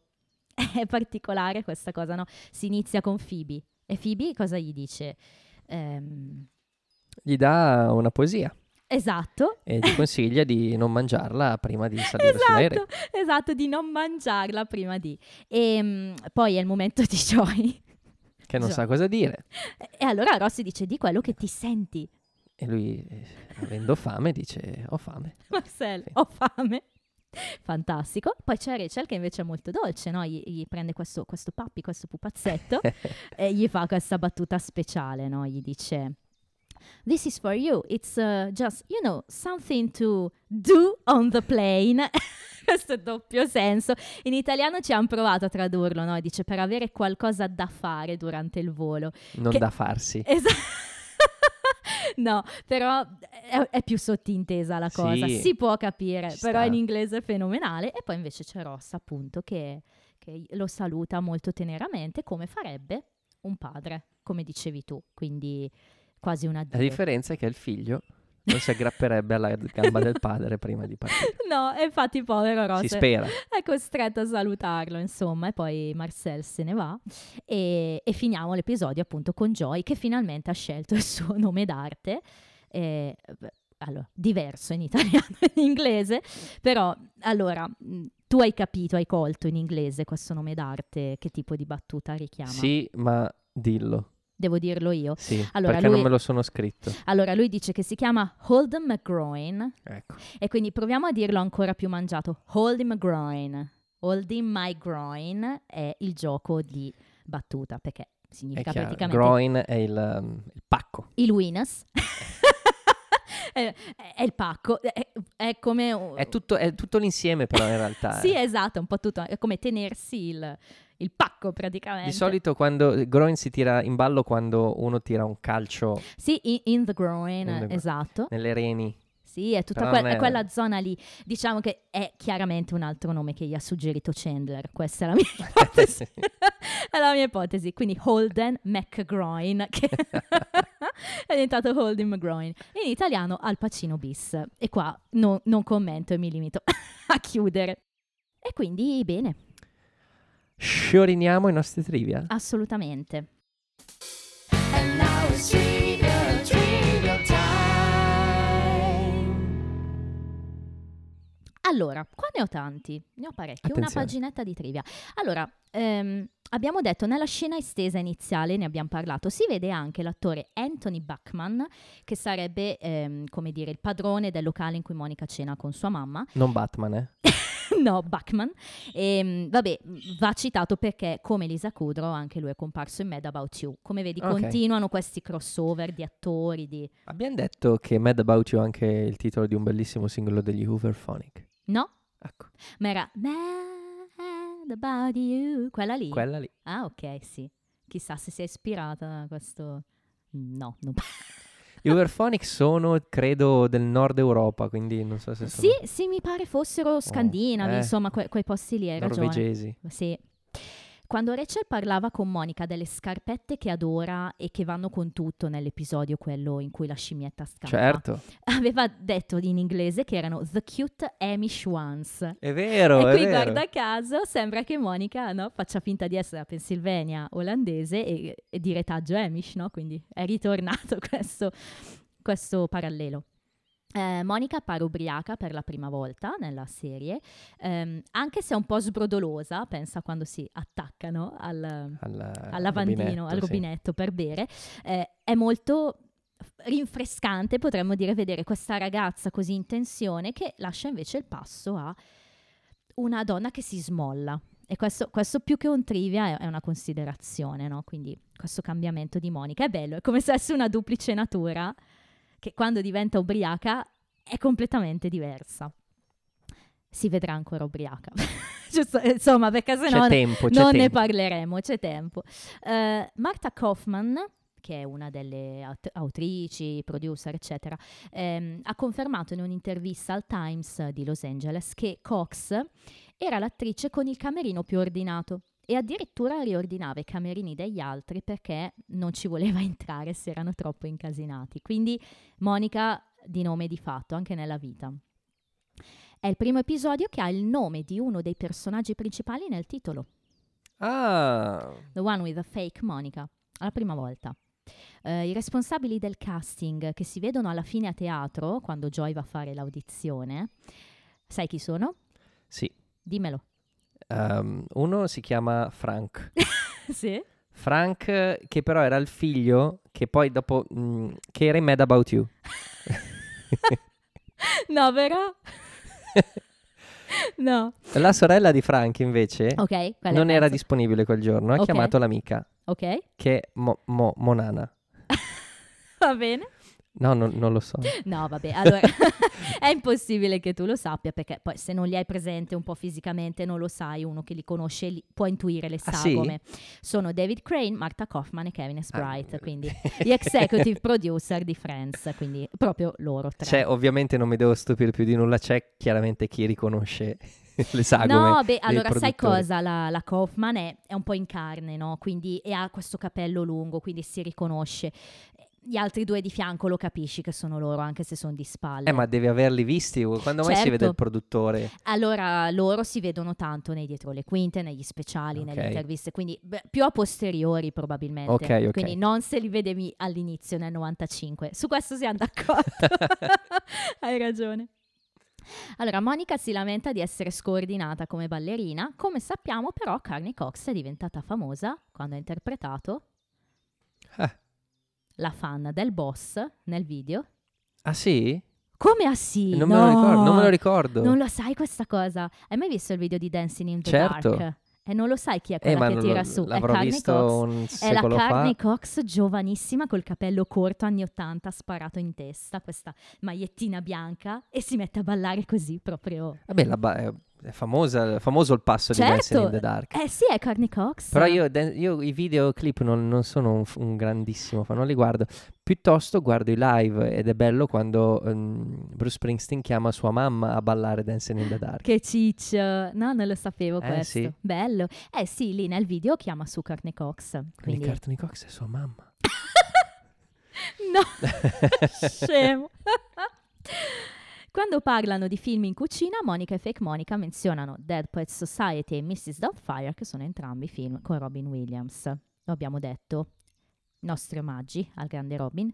È particolare questa cosa, no? Si inizia con Phoebe e Phoebe cosa gli dice? Ehm, Gli dà una poesia esatto. e gli consiglia di non mangiarla prima di salire sull'aereo. Esatto, esatto, di non mangiarla prima di. E mm, poi è il momento di Joy. Che non sa cosa dire. E allora Rossi dice di quello che ti senti. E lui, eh, avendo fame, dice: Ho fame. Marcel, Sì. ho fame. Fantastico. Poi c'è Rachel che invece è molto dolce, no? Gli, gli prende questo, questo puppy, questo pupazzetto e gli fa questa battuta speciale, no? Gli dice... This is for you. It's uh, just, you know, something to do on the plane. Questo doppio senso. In italiano ci hanno provato a tradurlo, no? Dice per avere qualcosa da fare durante il volo. Non Che- da farsi. Esatto. no, però è, è più sottintesa la cosa, Sì, si può capire, però sta. in inglese è fenomenale. E poi invece c'è Ross, appunto, che, che lo saluta molto teneramente, come farebbe un padre, come dicevi tu. Quindi quasi un La differenza è che il figlio non si aggrapperebbe alla gamba del padre prima di partire. No, e infatti povero Ross Si spera. è costretto a salutarlo, insomma, e poi Marcel se ne va e, e finiamo l'episodio appunto con Joy che finalmente ha scelto il suo nome d'arte. beh, allora, diverso in italiano e in inglese, però allora tu hai capito, hai colto in inglese questo nome d'arte, che tipo di battuta richiama? Sì, ma dillo. Devo dirlo io. Sì, Allora, perché lui- non me lo sono scritto. Allora, lui dice che si chiama Holden McGroin Ecco. E quindi proviamo a dirlo ancora più mangiato. Holding my groin. Holding my groin è il gioco di battuta perché significa chiaro. praticamente Groin è il, um, il pacco. il winners. è, è il pacco, è, è come... È tutto, è tutto l'insieme però in realtà. Sì, eh. esatto, un po' tutto, è come tenersi il, il pacco praticamente. Di solito quando groin si tira in ballo quando uno tira un calcio Sì, in, in the groin, In the gro- esatto. nelle reni. Sì, è tutta que- è- quella zona lì. Diciamo che è chiaramente un altro nome che gli ha suggerito Chandler. Questa è la mia ipotesi. è la mia ipotesi. Quindi Holden McGroin, che è diventato Holden McGroin. In italiano Al Pacino bis. E qua no- non commento e mi limito a chiudere. E quindi bene, Scioriniamo i nostri trivia. assolutamente. And now it's trivia, trivia time. Allora, qua ne ho tanti, ne ho parecchi, una Attenzione. paginetta di trivia. Allora, ehm, abbiamo detto nella scena estesa iniziale, ne abbiamo parlato, si vede anche l'attore Anthony Buckman, che sarebbe, ehm, come dire, il padrone del locale in cui Monica cena con sua mamma. Non Batman, eh? no, Buckman. E, vabbè, va citato perché, come Lisa Kudrow, anche lui è comparso in Mad About You. Come vedi, Ok. continuano questi crossover di attori, di... Abbiamo detto che Mad About You è anche il titolo di un bellissimo singolo degli Hooverphonic. No? Ecco, Ma era Mad About You, quella lì. quella lì. Ah, ok, sì. Chissà se si è ispirata a questo. No, non Gli Hooverphonic sono, credo, del nord Europa, quindi non so se sono Sì, sì, mi pare fossero scandinavi, eh. insomma, que- quei posti lì, hai ragione. norvegesi. Sì. Quando Rachel parlava con Monica delle scarpette che adora e che vanno con tutto nell'episodio, quello in cui la scimmietta scappa, Certo, aveva detto in inglese che erano the cute Amish ones. è vero, e qui vero. guarda caso sembra che Monica no, faccia finta di essere a Pennsylvania olandese e, e di retaggio Amish, no? quindi è ritornato questo, questo parallelo. Eh, Monica appare ubriaca per la prima volta nella serie, ehm, anche se è un po' sbrodolosa, pensa quando si attaccano al, Al, al lavandino, rubinetto, al sì. rubinetto per bere, eh, è molto rinfrescante, potremmo dire, vedere questa ragazza così in tensione che lascia invece il passo a una donna che si smolla. E questo, questo più che un trivia è, è una considerazione, no? Quindi questo cambiamento di Monica è bello, è come se avesse una duplice natura che quando diventa ubriaca è completamente diversa. Si vedrà ancora ubriaca. Insomma, perché se no tempo, non ne tempo. parleremo, c'è tempo. Eh, Marta Kaufman, che è una delle aut- autrici, producer, eccetera, ehm, ha confermato in un'intervista al Times di Los Angeles che Cox era l'attrice con il camerino più ordinato e addirittura riordinava i camerini degli altri perché non ci voleva entrare se erano troppo incasinati. Quindi Monica di nome di fatto anche nella vita. È il primo episodio che ha il nome di uno dei personaggi principali nel titolo. Ah, The One with the Fake Monica, alla prima volta. Eh, I responsabili del casting che si vedono alla fine a teatro, quando Joy va a fare l'audizione, sai chi sono? sì. Dimmelo. Ehm, uno si chiama Frank. sì? Frank, che però era il figlio che poi dopo... mm, che era in Mad About You. No, vero? no. La sorella di Frank invece Ok, quella è non era disponibile quel giorno. Ha Ok. chiamato l'amica, Ok, che è Mo- Mo- Monana. va bene. No, non, non lo so. No, vabbè, allora è impossibile che tu lo sappia perché poi se non li hai presente un po' fisicamente non lo sai, uno che li conosce li- può intuire le Ah, sì? sagome. Sono David Crane, Marta Kaufman e Kevin. Ah, Bright, eh, quindi gli executive producer di Friends, quindi proprio loro tre. C'è, ovviamente non mi devo stupire più di nulla, c'è chiaramente chi riconosce le sagome. No, beh, allora sai produttori. cosa? La, la Kaufman è, è un po' in carne, no? Quindi e ha questo capello lungo, quindi si riconosce. Gli altri due di fianco lo capisci che sono loro, anche se sono di spalle. Eh, ma devi averli visti. Quando mai si vede Certo. il produttore? Allora, loro si vedono tanto nei dietro le quinte, negli speciali, Ok. nelle interviste, quindi beh, più a posteriori probabilmente. Ok, ok. Quindi non se li vedevi all'inizio nel 95. Su questo siamo d'accordo. Hai ragione. Allora, Monica si lamenta di essere scordinata come ballerina. Come sappiamo, però, Carney Cox è diventata famosa quando ha interpretato Ah. La fan del boss nel video. Ah sì? Come ah sì? non, me lo ricordo, non me lo No! ricordo. Non lo sai questa cosa? Hai mai visto il video di Dancing in the Certo. Dark? E non lo sai chi è eh, quella ma che tira lo- su? È Carney Cox. È la Carney fa. Cox giovanissima col capello corto anni 80 sparato in testa, questa magliettina bianca e si mette a ballare così proprio. Vabbè, la ba- è, è famosa, famoso il passo Certo. di Dancing in the Dark. Eh sì, è Carney Cox. Però io, io i videoclip non, non sono un, un grandissimo fan, non li guardo. Piuttosto guardo i live ed è bello quando ehm, Bruce Springsteen chiama sua mamma a ballare Dancing in the Dark. Che ciccio. No, non lo sapevo Eh, questo. sì. Bello. Eh sì, lì nel video chiama su Carney Cox. Quindi Quindi... Courtney Cox è sua mamma. No, scemo. Quando parlano di film in cucina, Monica e Fake Monica menzionano Dead Poets Society e Mrs. Doubtfire, che sono entrambi film con Robin Williams. Lo abbiamo detto. Nostri omaggi al grande Robin.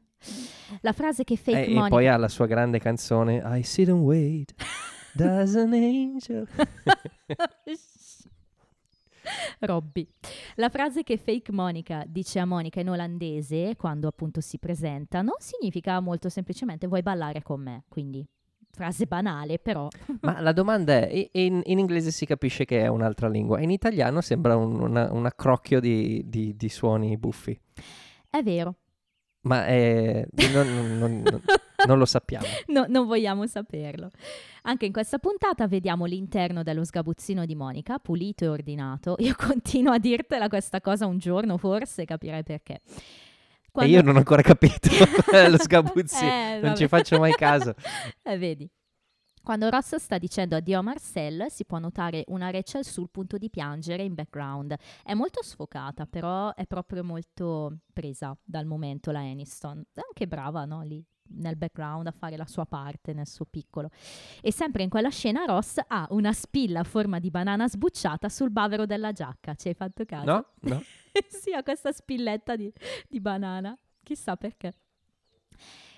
La frase che Fake Eh, e Monica... poi ha la sua grande canzone I sit and wait, does an angel. Robby. La frase che Fake Monica dice a Monica in olandese quando appunto si presentano significa molto semplicemente vuoi ballare con me. Quindi frase banale, però Ma la domanda è, in, in inglese si capisce che è un'altra lingua, in italiano sembra un, una- un accrocchio di, di- di suoni buffi, è vero. ma è- non, non- non- non lo sappiamo. No, non vogliamo saperlo. Anche in questa puntata vediamo l'interno dello sgabuzzino di Monica, pulito e ordinato. Io continuo a dirtela questa cosa un giorno, forse capirai perché. E io non ho ancora capito lo sgabuzzino, Eh, non ci faccio mai caso. Eh, vedi. Quando Ross sta dicendo addio a Marcel, si può notare una Rachel sul punto di piangere in background. È molto sfocata, però è proprio molto presa dal momento la Aniston. È anche brava, no? Lì nel background a fare la sua parte nel suo piccolo. E sempre in quella scena Ross ha una spilla a forma di banana sbucciata sul bavero della giacca. Ci hai fatto caso? No? No? sì, ha questa spilletta di, di banana. Chissà perché.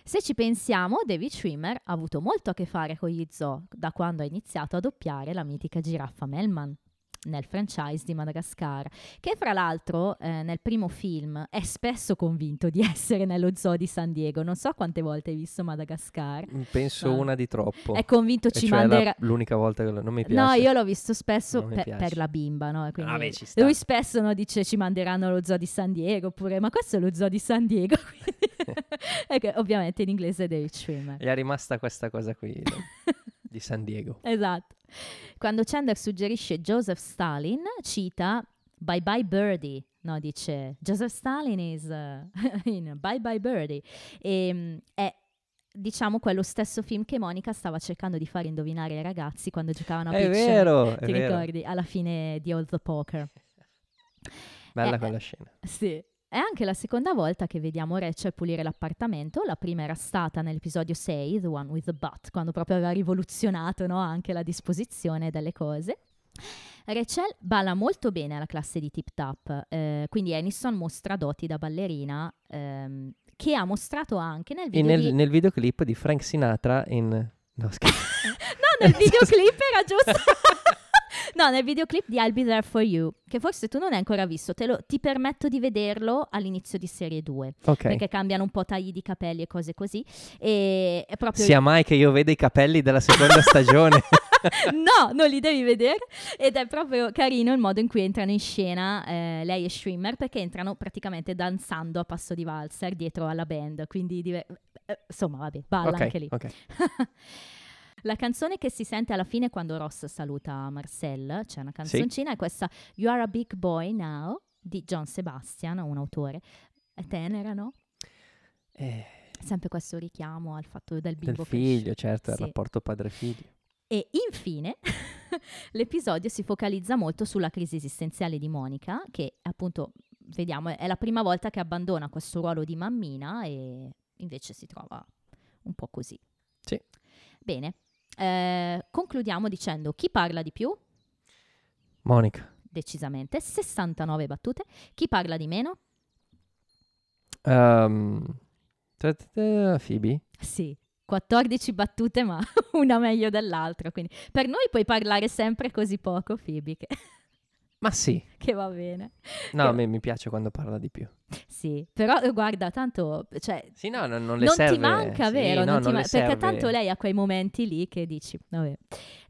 Se ci pensiamo, David Schwimmer ha avuto molto a che fare con gli zoo da quando ha iniziato a doppiare la mitica giraffa Melman nel franchise di Madagascar, che fra l'altro eh, nel primo film è spesso convinto di essere nello zoo di San Diego. Non so quante volte hai visto Madagascar. Penso No. una di troppo. È convinto E ci cioè la- manderà... l'unica volta che lo- non mi piace. No, io l'ho visto spesso mi per, la bimba, no? E quindi ci sta. lui spesso no, dice ci manderanno allo zoo di San Diego, oppure ma questo è lo zoo di San Diego. quindi- che ovviamente in inglese è David Schwimmer. Gli è rimasta questa cosa qui di San Diego. Esatto. Quando Chandler suggerisce Joseph Stalin, cita Bye Bye Birdie. No, dice Joseph Stalin is uh, in Bye Bye Birdie. E, mm, è diciamo quello stesso film che Monica stava cercando di fare indovinare ai ragazzi quando giocavano a È Pictionary. vero, è Ti vero. ricordi? Alla fine di All the Poker. Bella Eh, quella scena. Sì. È anche la seconda volta che vediamo Rachel pulire l'appartamento. La prima era stata nell'episodio 6, The One with the Butt, quando proprio aveva rivoluzionato no, anche la disposizione delle cose. Rachel balla molto bene alla classe di Tip Tap, eh, quindi Aniston mostra doti da ballerina ehm, che ha mostrato anche nel E video nel, di... nel videoclip di Frank Sinatra in... No, scherzo. No, nel videoclip era giusto. No, nel videoclip di I'll Be There For You, che forse tu non hai ancora visto, te lo- ti permetto di vederlo all'inizio di serie 2, Ok. perché cambiano un po' tagli di capelli e cose così. E è proprio... Sia mai che io veda i capelli della seconda stagione. no, non li devi vedere. Ed è proprio carino il modo in cui entrano in scena eh, lei e Streamer, perché entrano praticamente danzando a passo di valzer dietro alla band. Quindi, dive- eh, insomma, vabbè, balla ok, anche lì. ok. La canzone che si sente alla fine quando Ross saluta Marcel, c'è una canzoncina, è questa You Are a Big Boy Now di John Sebastian, un autore. È tenera, no? Eh, Sempre questo richiamo al fatto del del bimbo che figlio, certo, il Sì. rapporto padre-figlio. E infine l'episodio si focalizza molto sulla crisi esistenziale di Monica, che appunto vediamo è la prima volta che abbandona questo ruolo di mammina e invece si trova un po' così. Sì. Bene, eh, concludiamo dicendo chi parla di più? Monica. Decisamente, 69 battute. Chi parla di meno? Ehm, ta- ta- Phoebe? Sì, 14 battute, ma una meglio dell'altra. Quindi per noi puoi parlare sempre così poco, Phoebe, che, Ma sì. che va bene. No, a me mi piace quando parla di più. Sì, però eh, guarda, tanto, cioè, Sì, no, non, non le non serve. ti manca, sì, vero? no, Non ti non ma- perché tanto lei ha quei momenti lì che dici, vabbè.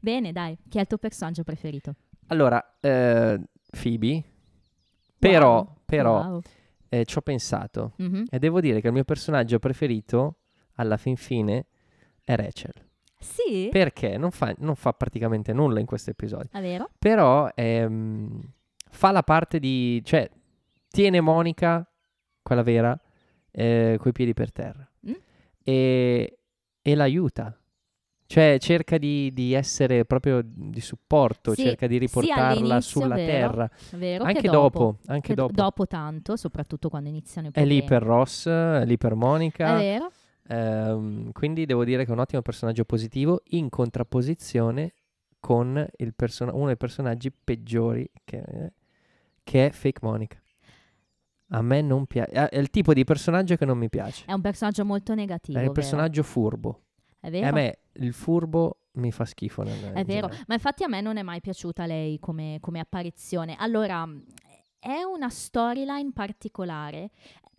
Bene, dai, chi è il tuo personaggio preferito? Allora, eh, Phoebe, però, Wow, però wow. eh, ci ho pensato Mhm. e devo dire che il mio personaggio preferito, alla fin fine, è Rachel. Sì, Perché non fa, non fa praticamente nulla in questo episodio. è vero? Però ehm, fa la parte di... cioè, tiene Monica, quella vera, eh, coi piedi per terra. Mm. E, e l'aiuta. Cioè, cerca di, di essere proprio di supporto, Sì, cerca di riportarla sulla vero, terra. Vero Anche che dopo, anche che dopo. dopo tanto, soprattutto quando iniziano i È lì problemi. per Ross, è lì per È Monica. vero? Ehm, quindi devo dire che è un ottimo personaggio positivo in contrapposizione con il persona- uno dei personaggi peggiori che, che è Fake Monica. A me non piace. È il tipo di personaggio che non mi piace. È un personaggio molto negativo, È vero? personaggio furbo. È E vero? a me il furbo mi fa schifo. Nel, È vero, generale. ma infatti a me non è mai piaciuta lei come, come apparizione. Allora, è una storyline particolare.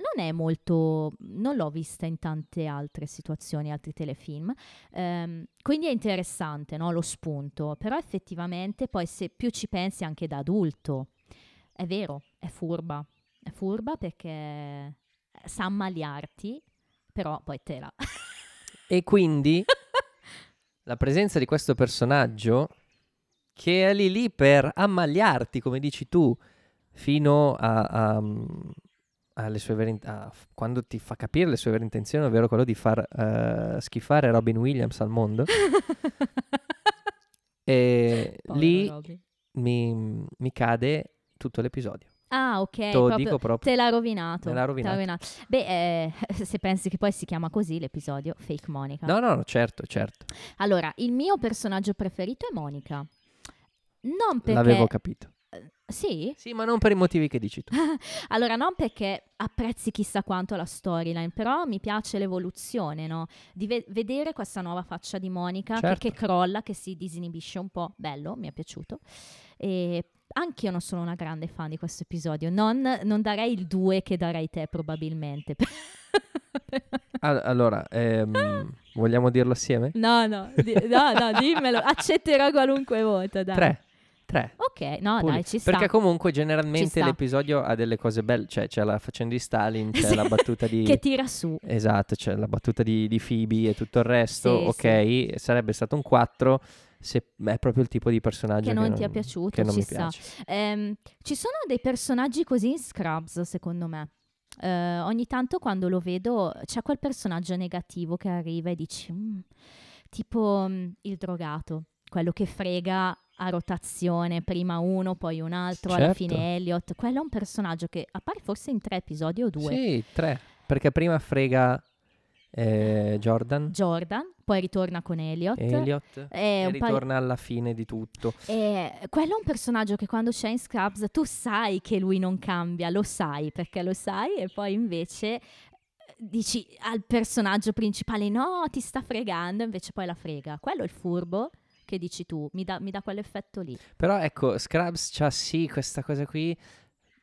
Non è molto, non l'ho vista in tante altre situazioni, altri telefilm. Ehm, quindi è interessante no, lo spunto. Però effettivamente poi se più ci pensi anche da adulto, è vero, è furba. È furba perché sa ammaliarti, però poi te la... E quindi la presenza di questo personaggio che è lì lì per ammagliarti, come dici tu, fino a, a- alle sue vere a- quando ti fa capire le sue vere intenzioni, ovvero quello di far eh, schifare Robin Williams al mondo. e Povero lì mi, mi cade tutto l'episodio. Ah, ok. Te lo dico proprio. Te l'ha rovinato. Me l'ha te l'ha rovinato. Beh, eh, se pensi che poi si chiama così l'episodio, Fake Monica. No, no, no, certo, certo. Allora, il mio personaggio preferito è Monica. Non perché... L'avevo capito. Sì? Sì, ma non per i motivi che dici tu. Allora, non perché apprezzi chissà quanto la storyline, però mi piace l'evoluzione, no? Di ve- vedere questa nuova faccia di Monica che- Certo. che, crolla, che si disinibisce un po'. Bello, mi è piaciuto. E anch'io non sono una grande fan di questo episodio. Non, non darei il 2 che darei te, probabilmente. Al- allora, ehm, vogliamo dirlo assieme? no, no, di- no, no, dimmelo. Accetterò qualunque voto, dai. Tre. Tre. Ok, no, Puli. dai, ci sta. Perché comunque generalmente l'episodio ha delle cose belle, cioè c'è la faccenda di Stalin, c'è Sì. la battuta di... Che tira su. Esatto, c'è la battuta di, di Phoebe e tutto il resto, Sì, ok, sarebbe stato un 4 se è proprio il tipo di personaggio Che non ti è piaciuto, che non ci mi sta. piace. Ehm, ci sono dei personaggi così in Scrubs, secondo me. Eh, ogni tanto quando lo vedo c'è quel personaggio negativo che arriva e dici, "Mm", tipo mm, il drogato, quello che frega a rotazione, prima uno, poi un altro, alla Certo. fine Elliot. Quello è un personaggio che appare forse in tre episodi o due. Sì, tre, perché prima frega Eh, Jordan, Jordan, poi ritorna con Elliot. Elliot, È e paio- ritorna alla fine di tutto. E quello è un personaggio che quando c'è in Scrubs tu sai che lui non cambia, lo sai perché lo sai e poi invece eh, dici al personaggio principale no, ti sta fregando, invece poi la frega. Quello è il furbo che dici tu, mi dà, mi dà quell'effetto lì. Però ecco, Scrubs c'ha sì questa cosa qui,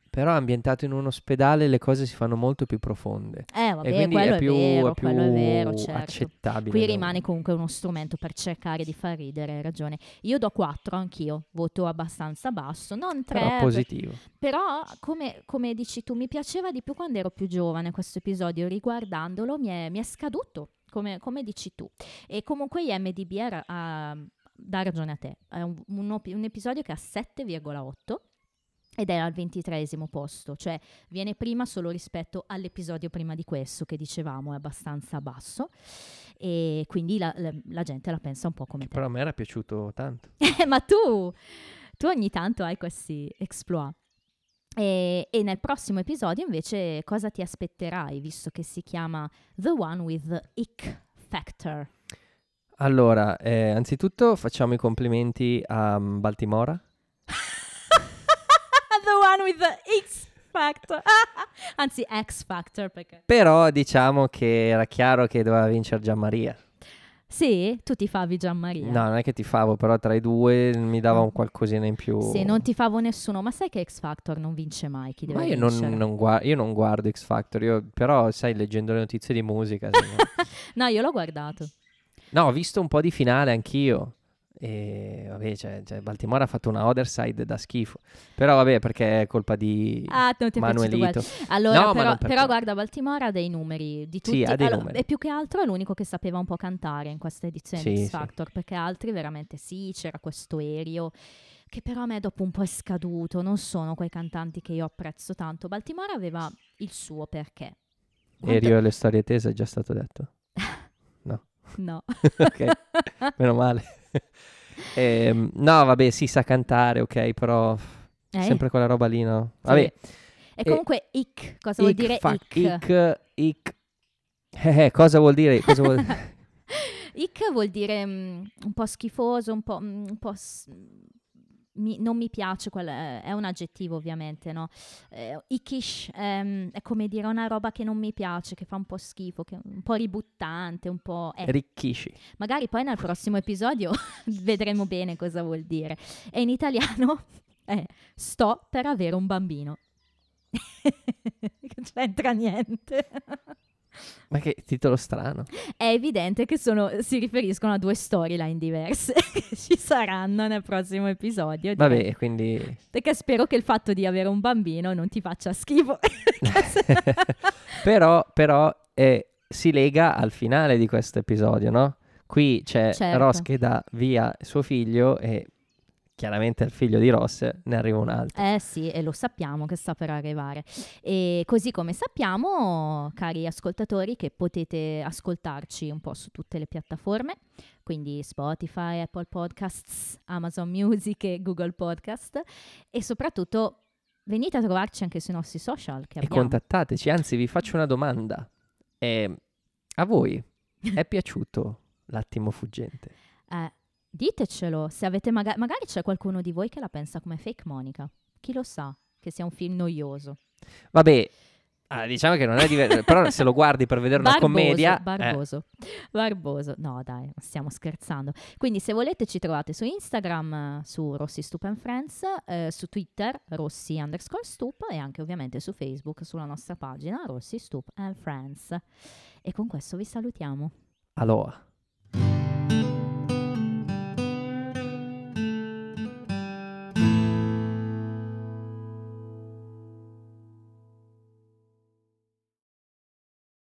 però ambientato in un ospedale le cose si fanno molto più profonde. Eh e vabbè, quindi quello è è, più, vero, è più è vero, certo. accettabile. Qui rimane comunque uno strumento per cercare di far ridere, hai ragione. Io do 4 anch'io, voto abbastanza basso, non 3, Però positivo. Però, come, come dici tu, mi piaceva di più quando ero più giovane questo episodio, riguardandolo mi è, mi è scaduto, come, come dici tu. E comunque IMDB era, ha- dà ragione a te, è un, un op- un episodio che ha 7,8 ed è al ventitreesimo posto, cioè viene prima solo rispetto all'episodio prima di questo che dicevamo è abbastanza basso e quindi la, la- la gente la pensa un po' come te. Però a me era piaciuto tanto. Eh, ma tu, tu ogni tanto hai questi exploit. E, e nel prossimo episodio invece cosa ti aspetterai, visto che si chiama The One with the Ick Factor? Allora, eh, anzitutto facciamo i complimenti a mm, Baltimora. the One with the X Factor. Anzi, X Factor perché... Però diciamo che era chiaro che doveva vincere Gianmaria. Sì, tu ti favi Gianmaria. No, non è che ti favo, però tra i due mi dava un qualcosina in più. Sì, non ti favo nessuno, ma sai che X Factor non vince mai chi deve Ma io non, non gua- io non guardo X Factor, io, però sai, leggendo le notizie di musica... No, io l'ho guardato. No, ho visto un po' di finale anch'io. E vabbè, cioè, cioè, Baltimora ha fatto una other side da schifo. Però vabbè, perché è colpa di Ah, non ti è. Manuelito. Allora, No, ma però, per però guarda, Baltimora ha dei numeri di tutti. Sì, ha dei allora, numeri. E più che altro è l'unico che sapeva un po' cantare in questa edizione Sì, di X sì. Factor, perché altri veramente sì, c'era questo aereo che però a me dopo un po' è scaduto, non sono quei cantanti che io apprezzo tanto. Baltimora aveva il suo perché. E Rio e le storie tese è già stato detto. No. ok, meno male. Ehm, no, vabbè, sì, sa cantare, ok, però Eh? sempre quella roba lì, no? Sì. Vabbè, E comunque ick, cosa vuol ick, dire fuck, ick? ick, ick. Eh, eh, cosa vuol dire? Cosa vuol... Ick vuol dire mm, un po' schifoso, un po', mm, un po' s- mi- non mi piace, quel- eh, è un aggettivo ovviamente, no? Eh, ickish ehm, è come dire una roba che non mi piace, che fa un po' schifo, che è un po' ributtante, un po'... eh, Ricchisci. magari poi nel prossimo episodio vedremo bene cosa vuol dire. E in italiano è sto per avere un bambino. non c'entra niente. Ma che titolo strano. È evidente che sono- si riferiscono a due storyline diverse che ci saranno nel prossimo episodio. direi. Vabbè, quindi... Perché spero che il fatto di avere un bambino non ti faccia schifo. però però eh, si lega al finale di questo episodio, no? Qui c'è Certo. Ross che dà via suo figlio e chiaramente al figlio di Ross ne arriva un altro. Eh sì, e lo sappiamo che sta per arrivare. E così come sappiamo, cari ascoltatori, che potete ascoltarci un po' su tutte le piattaforme, quindi Spotify, Apple Podcasts, Amazon Music e Google Podcast, e soprattutto venite a trovarci anche sui nostri social che E abbiamo. contattateci, anzi vi faccio una domanda. Eh, a voi è piaciuto l'attimo fuggente? Eh, ditecelo, se avete maga- magari c'è qualcuno di voi che la pensa come fake Monica. Chi lo sa che sia un film noioso. Vabbè, ah, diciamo che non è diverso, però se lo guardi per vedere una Barboso, commedia... eh, Barboso. Barboso. No, dai, stiamo scherzando. Quindi se volete ci trovate su Instagram eh, su Rossi Stup and Friends, eh, su Twitter Rossi underscore Stup e anche ovviamente su Facebook sulla nostra pagina Rossi Stup and Friends. E con questo vi salutiamo. Aloha.